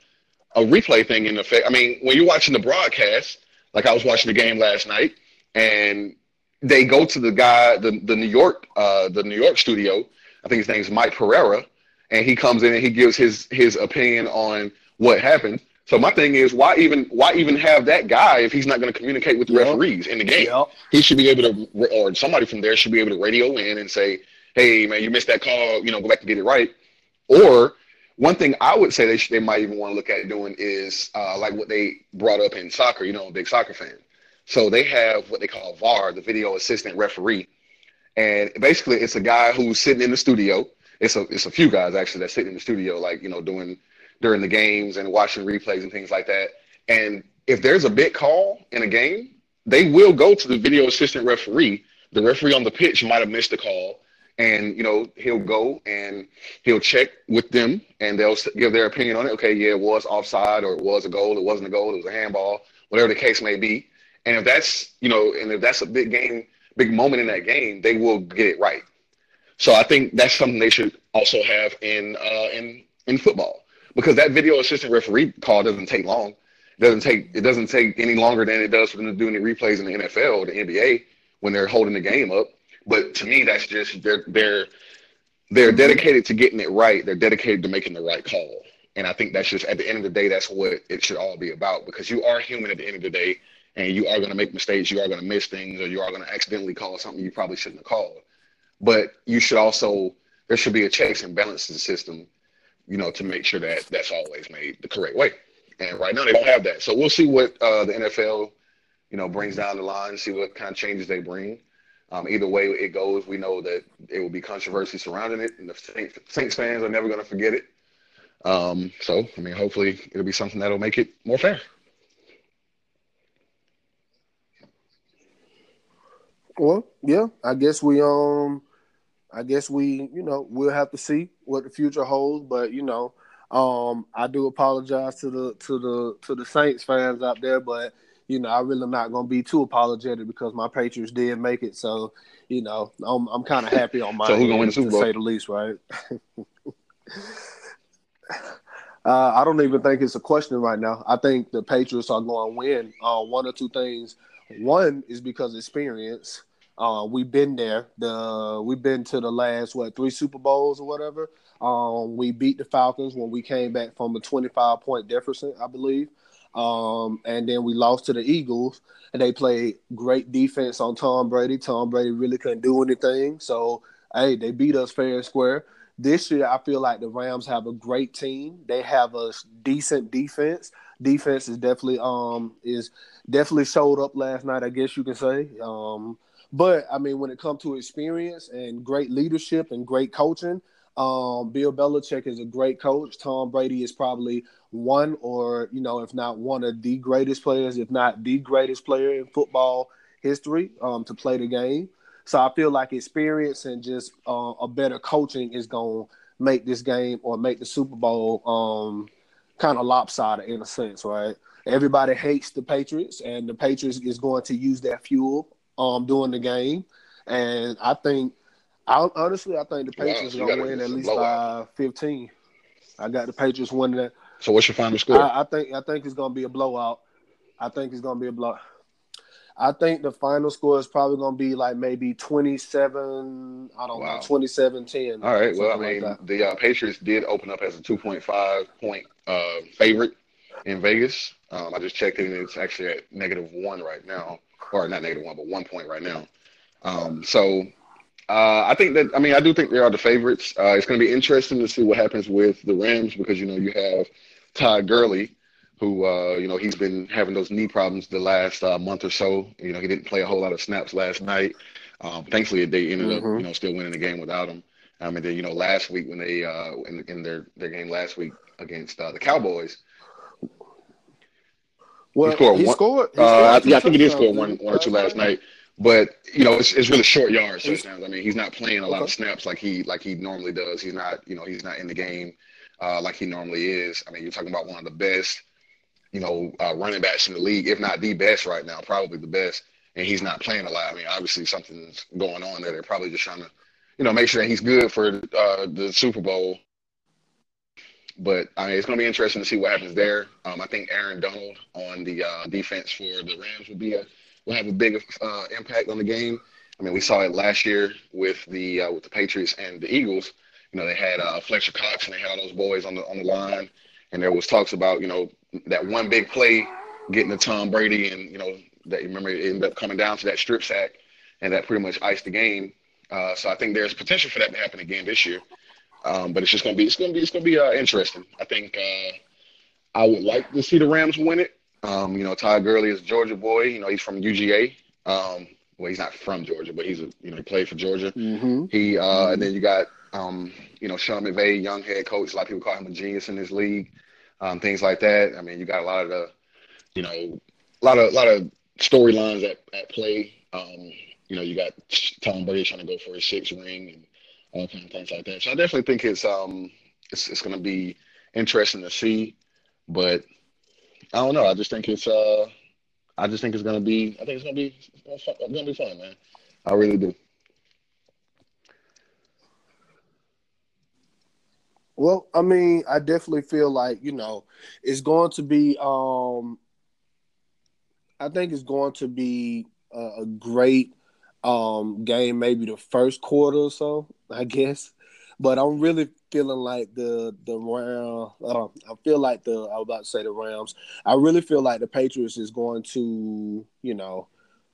Speaker 1: a replay thing in effect. I mean, when you're watching the broadcast, like I was watching the game last night, and they go to the guy, the the New York, uh, the New York studio, I think his name is Mike Pereira, and he comes in and he gives his his opinion on what happened. So my thing is, why even why even have that guy if he's not going to communicate with the yep. referees in the game? Yep. He should be able to, or somebody from there should be able to radio in and say, "Hey, man, you missed that call. You know, go back and get it right." Or one thing I would say they should, they might even want to look at doing is uh, like what they brought up in soccer. You know, I'm a big soccer fan, so they have what they call VAR, the video assistant referee, and basically, it's a guy who's sitting in the studio. It's a it's a few guys actually that sit in the studio, like you know, doing during the games and watching replays and things like that. And if there's a big call in a game, they will go to the video assistant referee. The referee on the pitch might have missed the call, and you know he'll go and he'll check with them, and they'll give their opinion on it. Okay, yeah, it was offside, or it was a goal, it wasn't a goal, it was a handball, whatever the case may be. And if that's you know, and if that's a big game big moment in that game, they will get it right. So I think that's something they should also have in uh, in in football because that video assistant referee call doesn't take long. It doesn't take it doesn't take any longer than it does for them to do any replays in the NFL or the NBA when they're holding the game up. But to me, that's just they're they're they're dedicated to getting it right. They're dedicated to making the right call. And I think that's just at the end of the day, that's what it should all be about because you are human at the end of the day and you are going to make mistakes, you are going to miss things, or you are going to accidentally call something you probably shouldn't have called. But you should also there should be a checks and balances system, you know, to make sure that that's always made the correct way. And right now they don't have that. So we'll see what uh, the NFL, you know, brings down the line, see what kind of changes they bring. Um, either way it goes, we know that it will be controversy surrounding it, and the Saints fans are never going to forget it. Um, so, I mean, hopefully it'll be something that'll make it more fair.
Speaker 2: Well, yeah, I guess we um, I guess we you know we'll have to see what the future holds, but you know, um, I do apologize to the to the to the Saints fans out there, but you know, I really not gonna be too apologetic because my Patriots did make it, so you know, I'm I'm kind of happy on my so who's gonna win the Super Bowl? to say the least, right? Uh, I don't even think it's a question right now. I think the Patriots are going to win uh, one or two things One is because experience. Uh, we've been there. The we've been to the last what three Super Bowls or whatever. Um, we beat the Falcons when we came back from a 25 point deficit, I believe. Um, and then we lost to the Eagles, and they played great defense on Tom Brady. Tom Brady really couldn't do anything. So, hey, they beat us fair and square. This year, I feel like the Rams have a great team. They have a decent defense. Defense is definitely um is definitely showed up last night. I guess you can say. Um, but I mean, when it comes to experience and great leadership and great coaching, um, Bill Belichick is a great coach. Tom Brady is probably one or, you know, if not one of the greatest players, if not the greatest player in football history um, to play the game. So I feel like experience and just uh, a better coaching is going to make this game or make the Super Bowl um, kind of lopsided in a sense, right? Everybody hates the Patriots, and the Patriots is going to use that fuel um, during the game. And I think I, honestly, I think the Patriots wow, are gonna win at least by fifteen. I got the Patriots winning that.
Speaker 1: So what's your final score?
Speaker 2: I, I, think I think it's gonna be a blowout. I think it's gonna be a blow. I think the final score is probably gonna be like maybe twenty seven. I don't wow. know, 27-10.
Speaker 1: All right. Well, I mean, like the uh, Patriots did open up as a two point five point uh, favorite in Vegas. Um, I just checked it, and it's actually at negative one right now, or not negative one, but one point right now. Um, so uh, I think that I mean I do think they are the favorites. Uh, it's going to be interesting to see what happens with the Rams because you know you have Todd Gurley, who uh, you know he's been having those knee problems the last uh, month or so. You know he didn't play a whole lot of snaps last night. Um, thankfully, they ended mm-hmm. up you know still winning the game without him. Um, mean, then you know last week when they uh, in, in their their game last week against uh, the Cowboys.
Speaker 2: Well, he scored. He one, scored, he
Speaker 1: scored yeah, I think he did score one one or two last night. But you know, it's, it's really short yards touchdowns. I mean, he's not playing a lot of snaps like he like he normally does. He's not, you know, he's not in the game uh, like he normally is. I mean, you're talking about one of the best, you know, uh, running backs in the league, if not the best right now, probably the best. And he's not playing a lot. I mean, obviously something's going on there. They're probably just trying to, you know, make sure that he's good for uh, the Super Bowl. But I mean, it's going to be interesting to see what happens there. Um, I think Aaron Donald on the uh, defense for the Rams would be a will have a big uh, impact on the game. I mean, we saw it last year with the uh, with the Patriots and the Eagles. You know, they had uh, Fletcher Cox and they had all those boys on the on the line, and there was talks about you know that one big play getting to Tom Brady, and you know that remember it ended up coming down to that strip sack, and that pretty much iced the game. Uh, so I think there's potential for that to happen again this year. Um, but it's just gonna be it's gonna be it's gonna be uh, interesting. I think uh, I would like to see the Rams win it. Um, you know, Todd Gurley is a Georgia boy. You know, he's from UGA. Um, well, he's not from Georgia, but he's a you know he played for Georgia.
Speaker 2: Mm-hmm.
Speaker 1: He uh, mm-hmm. and then you got um, you know Sean McVay, young head coach. A lot of people call him a genius in this league. Um, things like that. I mean, you got a lot of the, you know, a lot of a lot of storylines at, at play. Um, you know, you got Tom Brady trying to go for his sixth ring and all kind of things like that. So I definitely think it's um it's it's going to be interesting to see, but I don't know. I just think it's uh, I just think it's gonna be. I think it's gonna be it's gonna be fun, man. I really do.
Speaker 2: Well, I mean, I definitely feel like you know it's going to be. um I think it's going to be a, a great um game, maybe the first quarter or so. I guess, but I'm really feeling like the the round. Uh, I feel like the I was about to say the Rams. I really feel like the Patriots is going to you know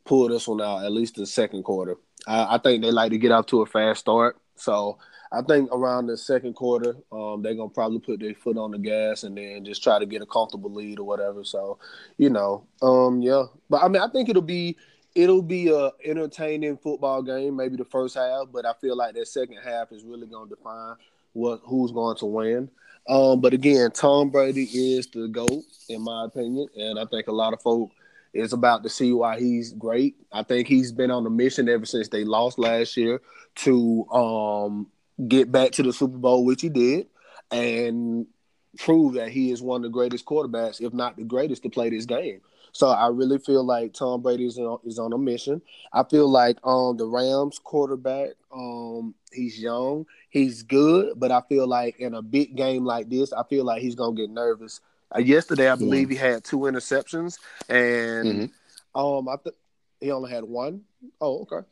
Speaker 2: pull this one out at least the second quarter. I, I think they like to get off to a fast start, so I think around the second quarter, um, they're gonna probably put their foot on the gas and then just try to get a comfortable lead or whatever. So, you know, um, yeah. But I mean, I think it'll be it'll be a entertaining football game, maybe the first half, but I feel like that second half is really gonna define what who's going to win. Um, but again, Tom Brady is the GOAT, in my opinion. And I think a lot of folk is about to see why he's great. I think he's been on a mission ever since they lost last year to um, get back to the Super Bowl, which he did, and prove that he is one of the greatest quarterbacks, if not the greatest, to play this game. So I really feel like Tom Brady is on, is on a mission. I feel like um the Rams quarterback um he's young, he's good, but I feel like in a big game like this, I feel like he's gonna get nervous. Uh, yesterday, I believe yeah. he had two interceptions, and mm-hmm. um I th- He only had one. Oh, okay.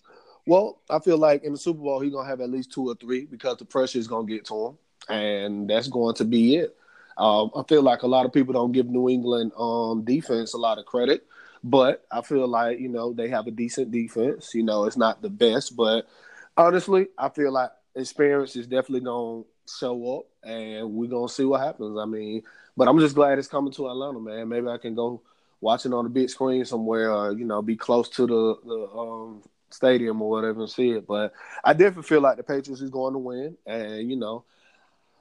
Speaker 2: Well, I feel like in the Super Bowl he's gonna have at least two or three because the pressure is gonna get to him, and that's going to be it. Um, I feel like a lot of people don't give New England um, defense a lot of credit, but I feel like you know they have a decent defense. You know, it's not the best, but honestly, I feel like experience is definitely gonna show up, and we're gonna see what happens. I mean, but I'm just glad it's coming to Atlanta, man. Maybe I can go watch it on a big screen somewhere, or you know, be close to the the um, stadium or whatever and see it. But I definitely feel like the Patriots is going to win, and you know,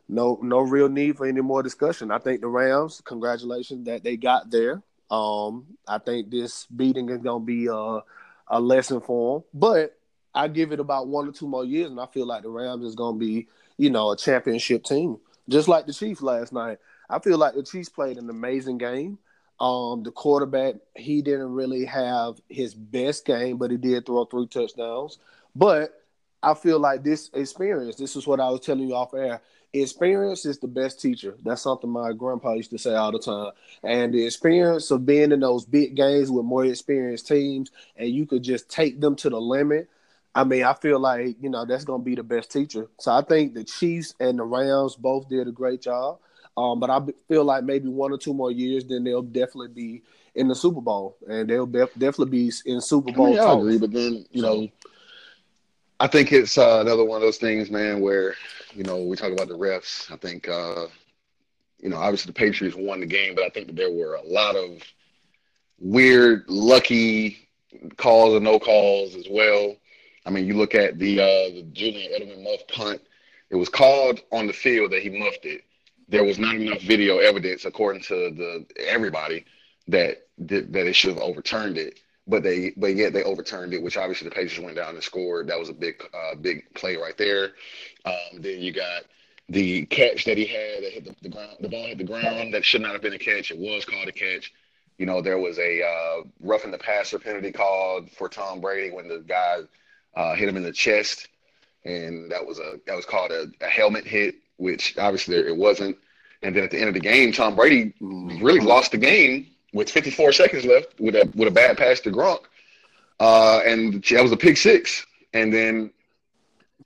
Speaker 2: no no real need for any more discussion. I think the Rams, congratulations that they got there. Um, I think this beating is gonna be a, a lesson for them, but I give it about one or two more years, and I feel like the Rams is gonna be, you know, a championship team, just like the Chiefs last night. I feel like the Chiefs played an amazing game. Um, the quarterback, he didn't really have his best game, but he did throw three touchdowns. But I feel like this experience, this is what I was telling you off air. Experience is the best teacher. That's something my grandpa used to say all the time. And the experience of being in those big games with more experienced teams, and you could just take them to the limit. I mean, I feel like you know that's going to be the best teacher. So I think the Chiefs and the Rams both did a great job. Um, but I feel like maybe one or two more years, then they'll definitely be in the Super Bowl, and they'll be- definitely be in Super Bowl. I,
Speaker 1: mean, I agree, but then you know, I think it's uh, another one of those things, man, where you know we talk about the refs. I think uh, you know, obviously the Patriots won the game, but I think that there were a lot of weird, lucky calls and no calls as well. I mean, you look at the uh, the Julian Edelman muff punt. It was called on the field that he muffed it there was not enough video evidence, according to the everybody, that that they should have overturned it. But they, but yet they overturned it, which obviously the Pacers went down and scored. That was a big, uh, big play right there. Um, then you got the catch that he had that hit the, the, ground. The ball hit the ground. That should not have been a catch. It was called a catch. You know, there was a uh, roughing the passer penalty called for Tom Brady when the guy uh, hit him in the chest, and that was a that was called a, a helmet hit which obviously it wasn't. And then at the end of the game, Tom Brady really lost the game with 54 seconds left with a with a bad pass to Gronk, uh, and that was a pick six. And then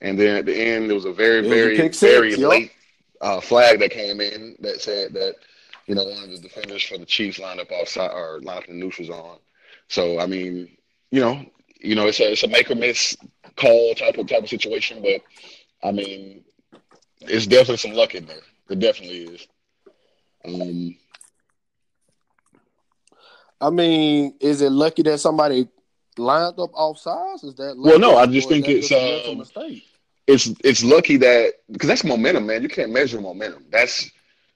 Speaker 1: and then at the end, there was a very very six, very yep. late uh, flag that came in that said that you know one of the defenders for the Chiefs lined up offside or lined up in the neutral zone. So I mean, you know, you know, it's a it's a make or miss call type of type of situation, but I mean, it's definitely some luck in there. It definitely is. Um,
Speaker 2: I mean, is it lucky that somebody lined up off sides? Is that
Speaker 1: well? No, I just think it's um, it's it's lucky that because that's momentum, man. You can't measure momentum. That's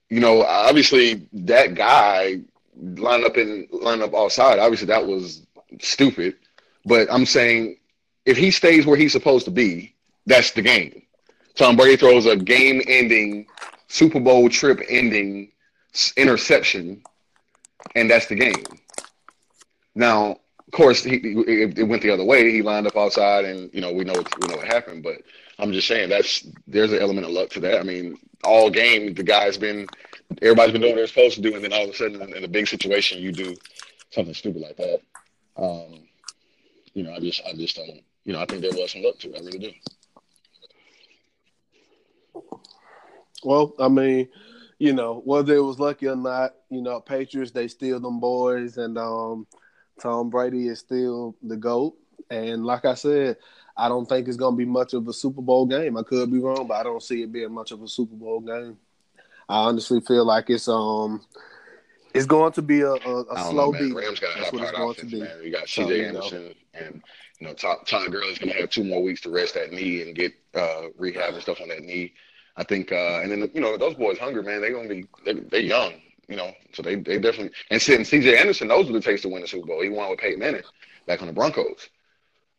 Speaker 1: you know, obviously that guy lined up in lined up offside. Obviously, that was stupid. But I'm saying if he stays where he's supposed to be, that's the game. Tom Brady throws a game-ending, Super Bowl trip-ending interception, and that's the game. Now, of course, he, it, it went the other way. He lined up outside, and you know we know we know what happened. But I'm just saying that's there's an element of luck to that. I mean, all game the guy's been everybody's been doing what they're supposed to do, and then all of a sudden in a big situation you do something stupid like that. Um, you know, I just I just don't. You know, I think there was some luck to it. I really do.
Speaker 2: Well, I mean, you know, whether it was lucky or not, you know, Patriots they steal them boys, and um, Tom Brady is still the goat. And like I said, I don't think it's going to be much of a Super Bowl game. I could be wrong, but I don't see it being much of a Super Bowl game. I honestly feel like it's um it's going to be a, a, a slow know, beat.
Speaker 1: Rams got a high powered offense, man. You got CJ so, Anderson know. and you know Todd, Todd Gurley's going to have two more weeks to rest that knee and get uh, rehab and stuff on that knee. I think, uh, and then you know those boys hungry, man. They're gonna be they're, they're young, you know, so they they definitely. And C.J. Anderson knows what it takes to win the Super Bowl. He won with Peyton Manning back on the Broncos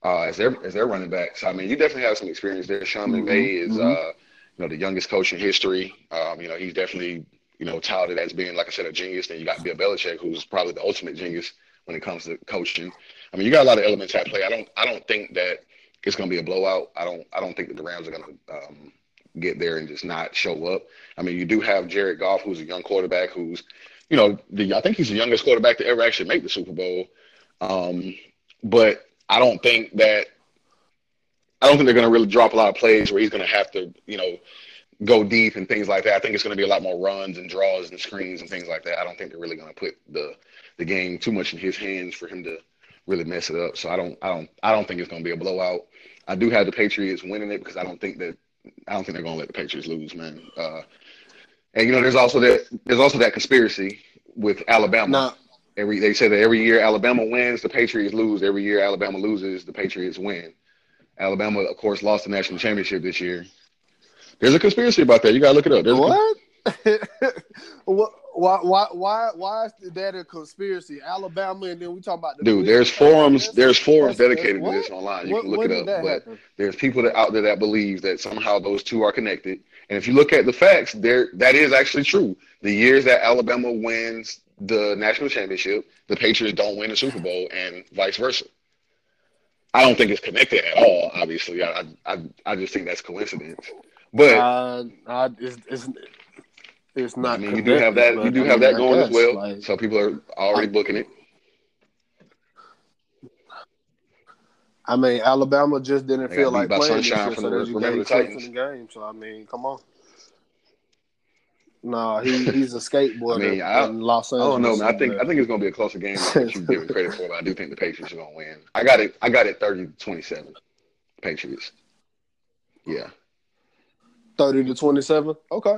Speaker 1: uh, as their as their running back. So I mean, you definitely have some experience there. Sean mm-hmm. McVay is, mm-hmm. uh, you know, the youngest coach in history. Um, you know, he's definitely you know touted as being, like I said, a genius. Then you got Bill Belichick, who's probably the ultimate genius when it comes to coaching. I mean, you got a lot of elements at play. I don't I don't think that it's going to be a blowout. I don't I don't think that the Rams are going to um, get there and just not show up. I mean, you do have Jared Goff, who's a young quarterback, who's, you know, the I think he's the youngest quarterback to ever actually make the Super Bowl. Um, but I don't think that I don't think they're going to really drop a lot of plays where he's going to have to, you know, go deep and things like that. I think it's going to be a lot more runs and draws and screens and things like that. I don't think they're really going to put the the game too much in his hands for him to really mess it up. So I don't I don't I don't think it's going to be a blowout. I do have the Patriots winning it because I don't think that I don't think they're going to let the Patriots lose, man. Uh, and you know, there's also that there's also that conspiracy with Alabama.
Speaker 2: Now,
Speaker 1: Every they say that every year Alabama wins, the Patriots lose. Every year Alabama loses, the Patriots win. Alabama, of course, lost the national championship this year. There's a conspiracy about that. You gotta look it up. There's con-
Speaker 2: what? why, why, why, why is that a conspiracy? Alabama, and then we talk about the
Speaker 1: Dude, there's forums. There's forums
Speaker 2: That's-
Speaker 1: dedicated to this online. You
Speaker 2: What-
Speaker 1: can look it up. But
Speaker 2: happen?
Speaker 1: there's people that out there that believe that somehow those two are connected. And if you look at the facts, there that is actually true. The years that Alabama wins the national championship, the Patriots don't win the Super Bowl, and vice versa. I don't think it's connected at all. Obviously, I I, I just think that's coincidence. But
Speaker 2: Uh, uh, it's, it's, it's not.
Speaker 1: I mean, you do have that. You do have
Speaker 2: I
Speaker 1: that
Speaker 2: mean, I
Speaker 1: going as well.
Speaker 2: like-
Speaker 1: so people are already booking it.
Speaker 2: I mean, Alabama just didn't feel like playing this year,
Speaker 1: from
Speaker 2: so
Speaker 1: the- remember
Speaker 2: gave
Speaker 1: the Titans?
Speaker 2: the game. So I mean, come on. No, he, he's a skateboarder
Speaker 1: I mean, I-
Speaker 2: in Los Angeles.
Speaker 1: I don't know, man. I think I think it's gonna be a closer game than you giving credit for, but I do think the Patriots are gonna win. I got it. I got it Thirty to twenty-seven. Patriots. Yeah.
Speaker 2: thirty to twenty-seven. Okay,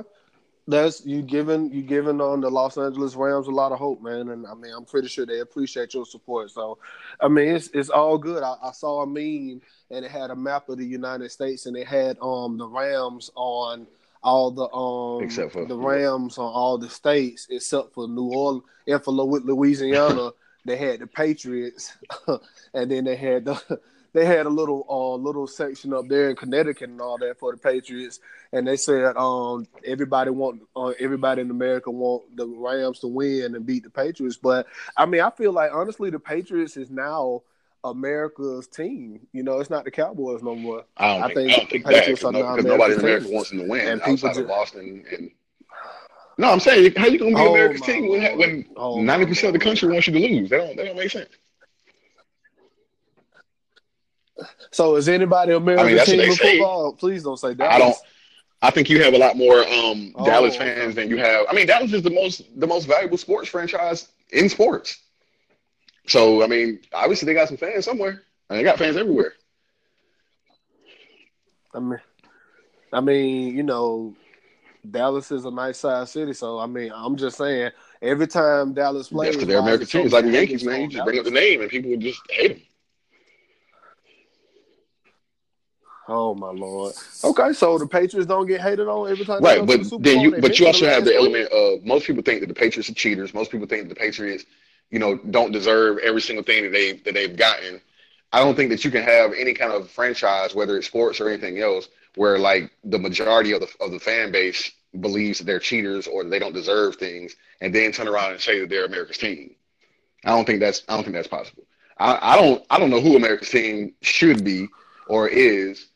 Speaker 2: that's you giving you giving on the Los Angeles Rams a lot of hope, man. And I mean, I'm pretty sure they appreciate your support. So, I mean, it's it's all good. I, I saw a meme and it had a map of the United States and it had um the Rams on all the um
Speaker 1: Except for-
Speaker 2: the Rams on all the states except for New Orleans and for Louisiana. they had the Patriots, and then they had the they had a little uh little section up there in Connecticut and all that for the Patriots, and they said um everybody want uh, everybody in America want the Rams to win and beat the Patriots, but I mean I feel like honestly the Patriots is now America's team. You know, it's not the Cowboys no more.
Speaker 1: I don't
Speaker 2: I
Speaker 1: think,
Speaker 2: think
Speaker 1: I don't think
Speaker 2: the Patriots
Speaker 1: because
Speaker 2: are now
Speaker 1: nobody in America
Speaker 2: team.
Speaker 1: wants them to win
Speaker 2: And people
Speaker 1: outside of Boston and. No, I'm saying how you gonna be
Speaker 2: Oh,
Speaker 1: America's team when
Speaker 2: Oh,
Speaker 1: ninety percent of the country wants you to lose? That don't that don't make sense.
Speaker 2: So is anybody America's
Speaker 1: that's what
Speaker 2: team
Speaker 1: say.
Speaker 2: football? Please don't say that.
Speaker 1: I don't. I think you have a lot more um,
Speaker 2: Oh,
Speaker 1: Dallas fans than you have. I mean, Dallas is the most the most valuable sports franchise in sports. So I mean, obviously they got some fans somewhere. And they got fans everywhere.
Speaker 2: I mean, I mean, you know, Dallas is a nice sized city, so I mean, I'm just saying, every time Dallas plays,
Speaker 1: That's because they're American teams, like the Yankees, man. You just bring up the name and people would just hate them.
Speaker 2: Oh my lord. Okay, so the Patriots don't get hated on every time.
Speaker 1: Right, but
Speaker 2: the
Speaker 1: then you but you also have the element of most people think that the Patriots are cheaters. Most people think that the Patriots, you know, don't deserve every single thing that they that they've gotten. I don't think that you can have any kind of franchise, whether it's sports or anything else, where like the majority of the of the fan base believes that they're cheaters or they don't deserve things, and then turn around and say that they're America's team. I don't think that's I don't think that's possible. I, I don't I don't know who America's team should be or is.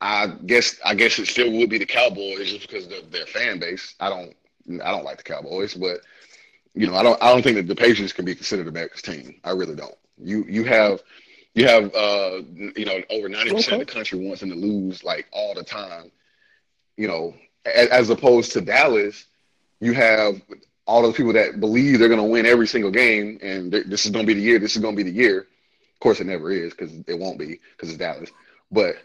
Speaker 1: I guess I guess it still would be the Cowboys just because of their fan base. I don't I don't like the Cowboys, but you know I don't I don't think that the Patriots can be considered America's team. I really don't. You you have you have uh you know over ninety percent of the country wants them to lose like all the time. You know, as, as opposed to Dallas, you have all those people that believe they're going to win every single game, and this is going to be the year. This is going to be the year. Of course, it never is because it won't be because it's Dallas. But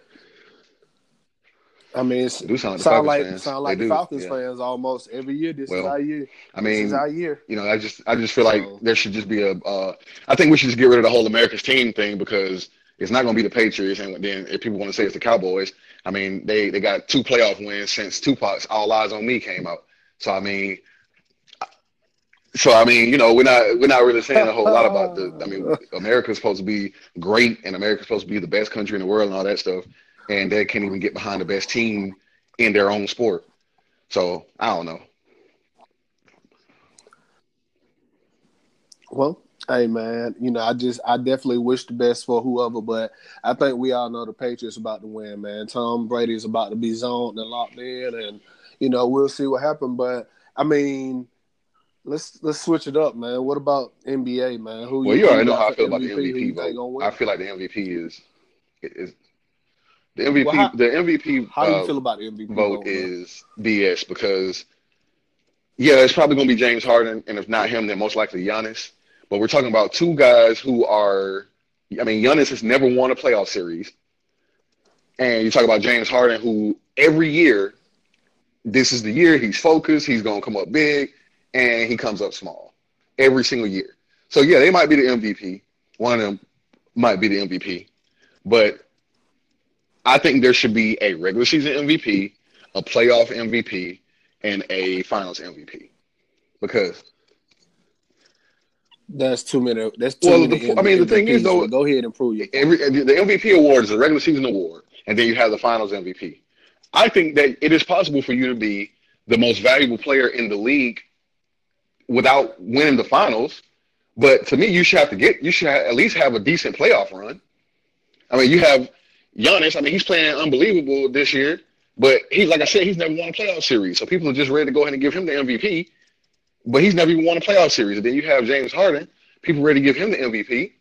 Speaker 2: I mean, it's,
Speaker 1: do sound like the
Speaker 2: sound
Speaker 1: Falcons
Speaker 2: like
Speaker 1: fans.
Speaker 2: sound
Speaker 1: They
Speaker 2: like the
Speaker 1: do,
Speaker 2: Falcons
Speaker 1: yeah.
Speaker 2: fans almost every year. This is
Speaker 1: Well,
Speaker 2: our year.
Speaker 1: I
Speaker 2: this is
Speaker 1: mean,
Speaker 2: our year.
Speaker 1: you know, I just I just feel like there should just be a. Uh, I think we should just get rid of the whole America's team thing because it's not going to be the Patriots, and then if people want to say it's the Cowboys, I mean, they they got two playoff wins since Tupac's "All Eyez on Me" came out. So I mean, so I mean, you know, we're not we're not really saying a whole lot about the. I mean, America's supposed to be great, and America's supposed to be the best country in the world, and all that stuff, and they can't even get behind the best team in their own sport. So I don't know.
Speaker 2: Well, hey man, you know, I just I definitely wish the best for whoever, but I think we all know the Patriots about to win, man. Tom Brady's about to be zoned and locked in, and you know we'll see what happens. But I mean, Let's let's switch it up, man. What about NBA, man?
Speaker 1: Who well, you, you already know how I feel about the MVP. I feel like the MVP is is the MVP. Well, how, the MVP.
Speaker 2: How do you uh, feel about the MVP
Speaker 1: vote? vote is BS because yeah, it's probably going to be James Harden, and if not him, then most likely Giannis. But we're talking about two guys who are. I mean, Giannis has never won a playoff series, and you talk about James Harden, who every year, this is the year he's focused. He's going to come up big and he comes up small every single year. So yeah, they might be the MVP. One of them might be the MVP, but I think there should be a regular season MVP, a playoff MVP, and a finals MVP because
Speaker 2: that's too many. That's too well. Many
Speaker 1: the, I mean, the thing is though,
Speaker 2: go ahead and prove it.
Speaker 1: Every the MVP award is a regular season award, and then you have the finals MVP. I think that it is possible for you to be the most valuable player in the league without winning the finals. But to me, you should have to get you should have, at least have a decent playoff run. I mean, you have Giannis. I mean, he's playing unbelievable this year, but he's like I said, he's never won a playoff series. So people are just ready to go ahead and give him the MVP, but he's never even won a playoff series. And then you have James Harden. People ready to give him the MVP,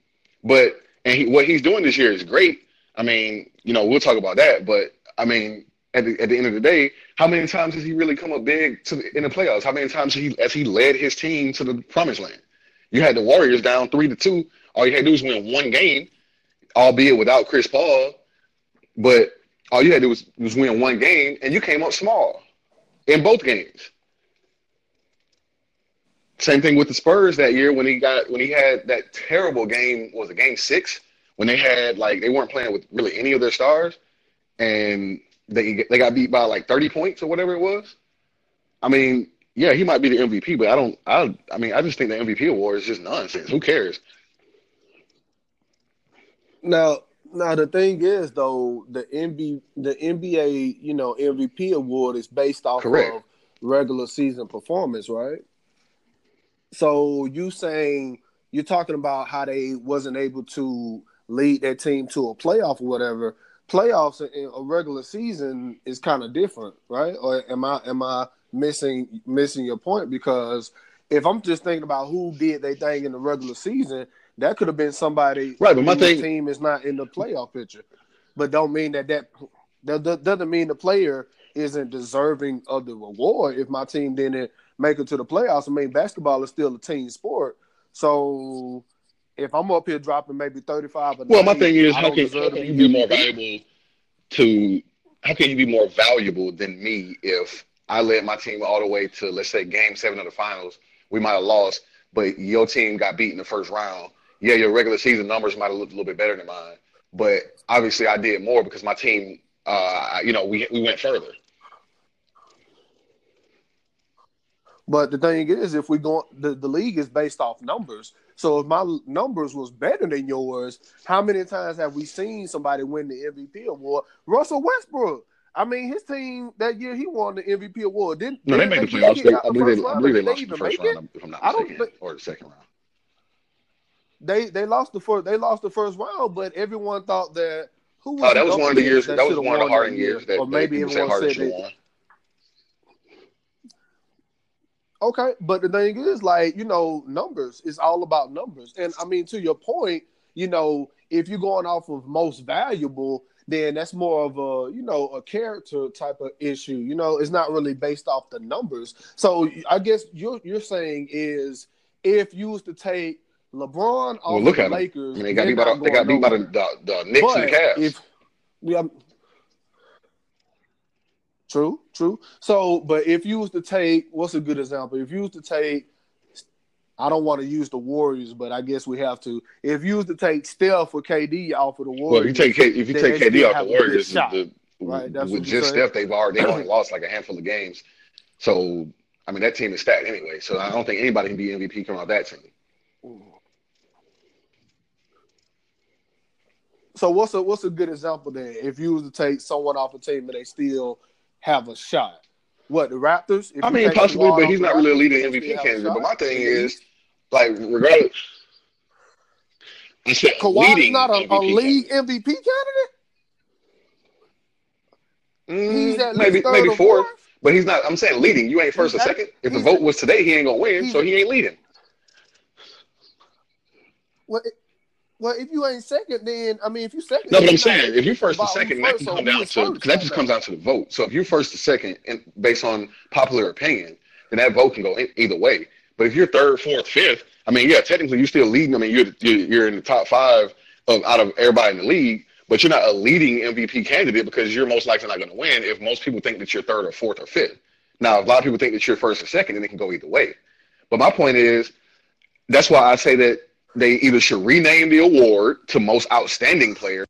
Speaker 1: but and he, what he's doing this year is great. I mean, you know, we'll talk about that, but I mean, at the, at the end of the day, how many times has he really come up big to the, in the playoffs? How many times he as he led his team to the promised land? You had the Warriors down three to two. All you had to do was win one game, albeit without Chris Paul. But all you had to do was, was win one game, and you came up small in both games. Same thing with the Spurs that year when he got when he had that terrible game. Was it game six when they had like they weren't playing with really any of their stars, and they they got beat by like 30 points or whatever it was. I mean, yeah, he might be the MVP, but I don't. I I mean, I just think the MVP award is just nonsense. Who cares?
Speaker 2: Now, now the thing is though, the NBA the NBA you know MVP award is based off Correct. of regular season performance, right? So you saying you're talking about how they wasn't able to lead their team to a playoff or whatever playoffs in a regular season is kind of different, right? Or am I am I missing missing your point? Because if I'm just thinking about who did they thing in the regular season, that could have been somebody.
Speaker 1: Right, but my thing,
Speaker 2: team is not in the playoff picture, but don't mean that that, that doesn't mean the player isn't deserving of the reward if my team didn't make it to the playoffs. I mean, basketball is still a team sport, so if I'm up here dropping maybe 35
Speaker 1: well, my thing is, how can, how can you be more valuable to, how can you be more valuable than me if I led my team all the way to, let's say, game seven of the finals? We might have lost, but your team got beat in the first round. Yeah, your regular season numbers might have looked a little bit better than mine, but obviously I did more because my team, uh, you know, we, we went further.
Speaker 2: But the thing is, if we go, the, the league is based off numbers. So if my numbers was better than yours, how many times have we seen somebody win the MVP award? Russell Westbrook. I mean, his team that year he won the MVP award. Didn't
Speaker 1: no? They made the playoffs. They, I believe they, I believe they lost the first round, if I'm not mistaken, or the second round.
Speaker 2: They they lost the first they lost the first round, but everyone thought that
Speaker 1: who was oh that was one of the years that, that was one of the Harden years that or maybe everyone said, said they,
Speaker 2: Okay, but the thing is, like you know, numbers is all about numbers, and I mean to your point, you know, if you're going off of most valuable, then that's more of a you know a character type of issue. You know, it's not really based off the numbers. So I guess you're you're saying is if you was to take LeBron well, look the at Lakers,
Speaker 1: I mean, they got beat by the, they got beat by the, the, the Knicks but and the Cavs. If,
Speaker 2: yeah, True, true. So, but if you was to take, what's a good example? If you was to take, I don't want to use the Warriors, but I guess we have to. If you was to take Steph or KD off of the Warriors,
Speaker 1: well, you take if you take KD off the Warriors, the, right? That's with just Steph, they've already they only lost like a handful of games. So, I mean, that team is stacked anyway. So, I don't think anybody can be MVP coming off that team.
Speaker 2: So what's a what's a good example then? If you was to take someone off a team and they still have a shot. What the Raptors?
Speaker 1: I mean, possibly, but he's not really a leading MVP candidate. But my thing is, like, regardless, I said
Speaker 2: Kawhi's not a, a league MVP candidate.
Speaker 1: Mm, he's at maybe maybe fourth. But he's not. I'm saying leading. You ain't first or second. If the vote was today, he ain't gonna win, so he ain't leading.
Speaker 2: Well, well, if you ain't second, then I mean, if you second,
Speaker 1: no, but I'm saying if you first or second, that can come down to because that just comes down to the vote. So if you're first or second, and based on popular opinion, then that vote can go either way. But if you're third, fourth, fifth, I mean, yeah, technically you're still leading. I mean, you're you're in the top five of out of everybody in the league, but you're not a leading MVP candidate because you're most likely not going to win if most people think that you're third or fourth or fifth. Now, if a lot of people think that you're first or second, then it can go either way. But my point is, that's why I say that they either should rename the award to most outstanding player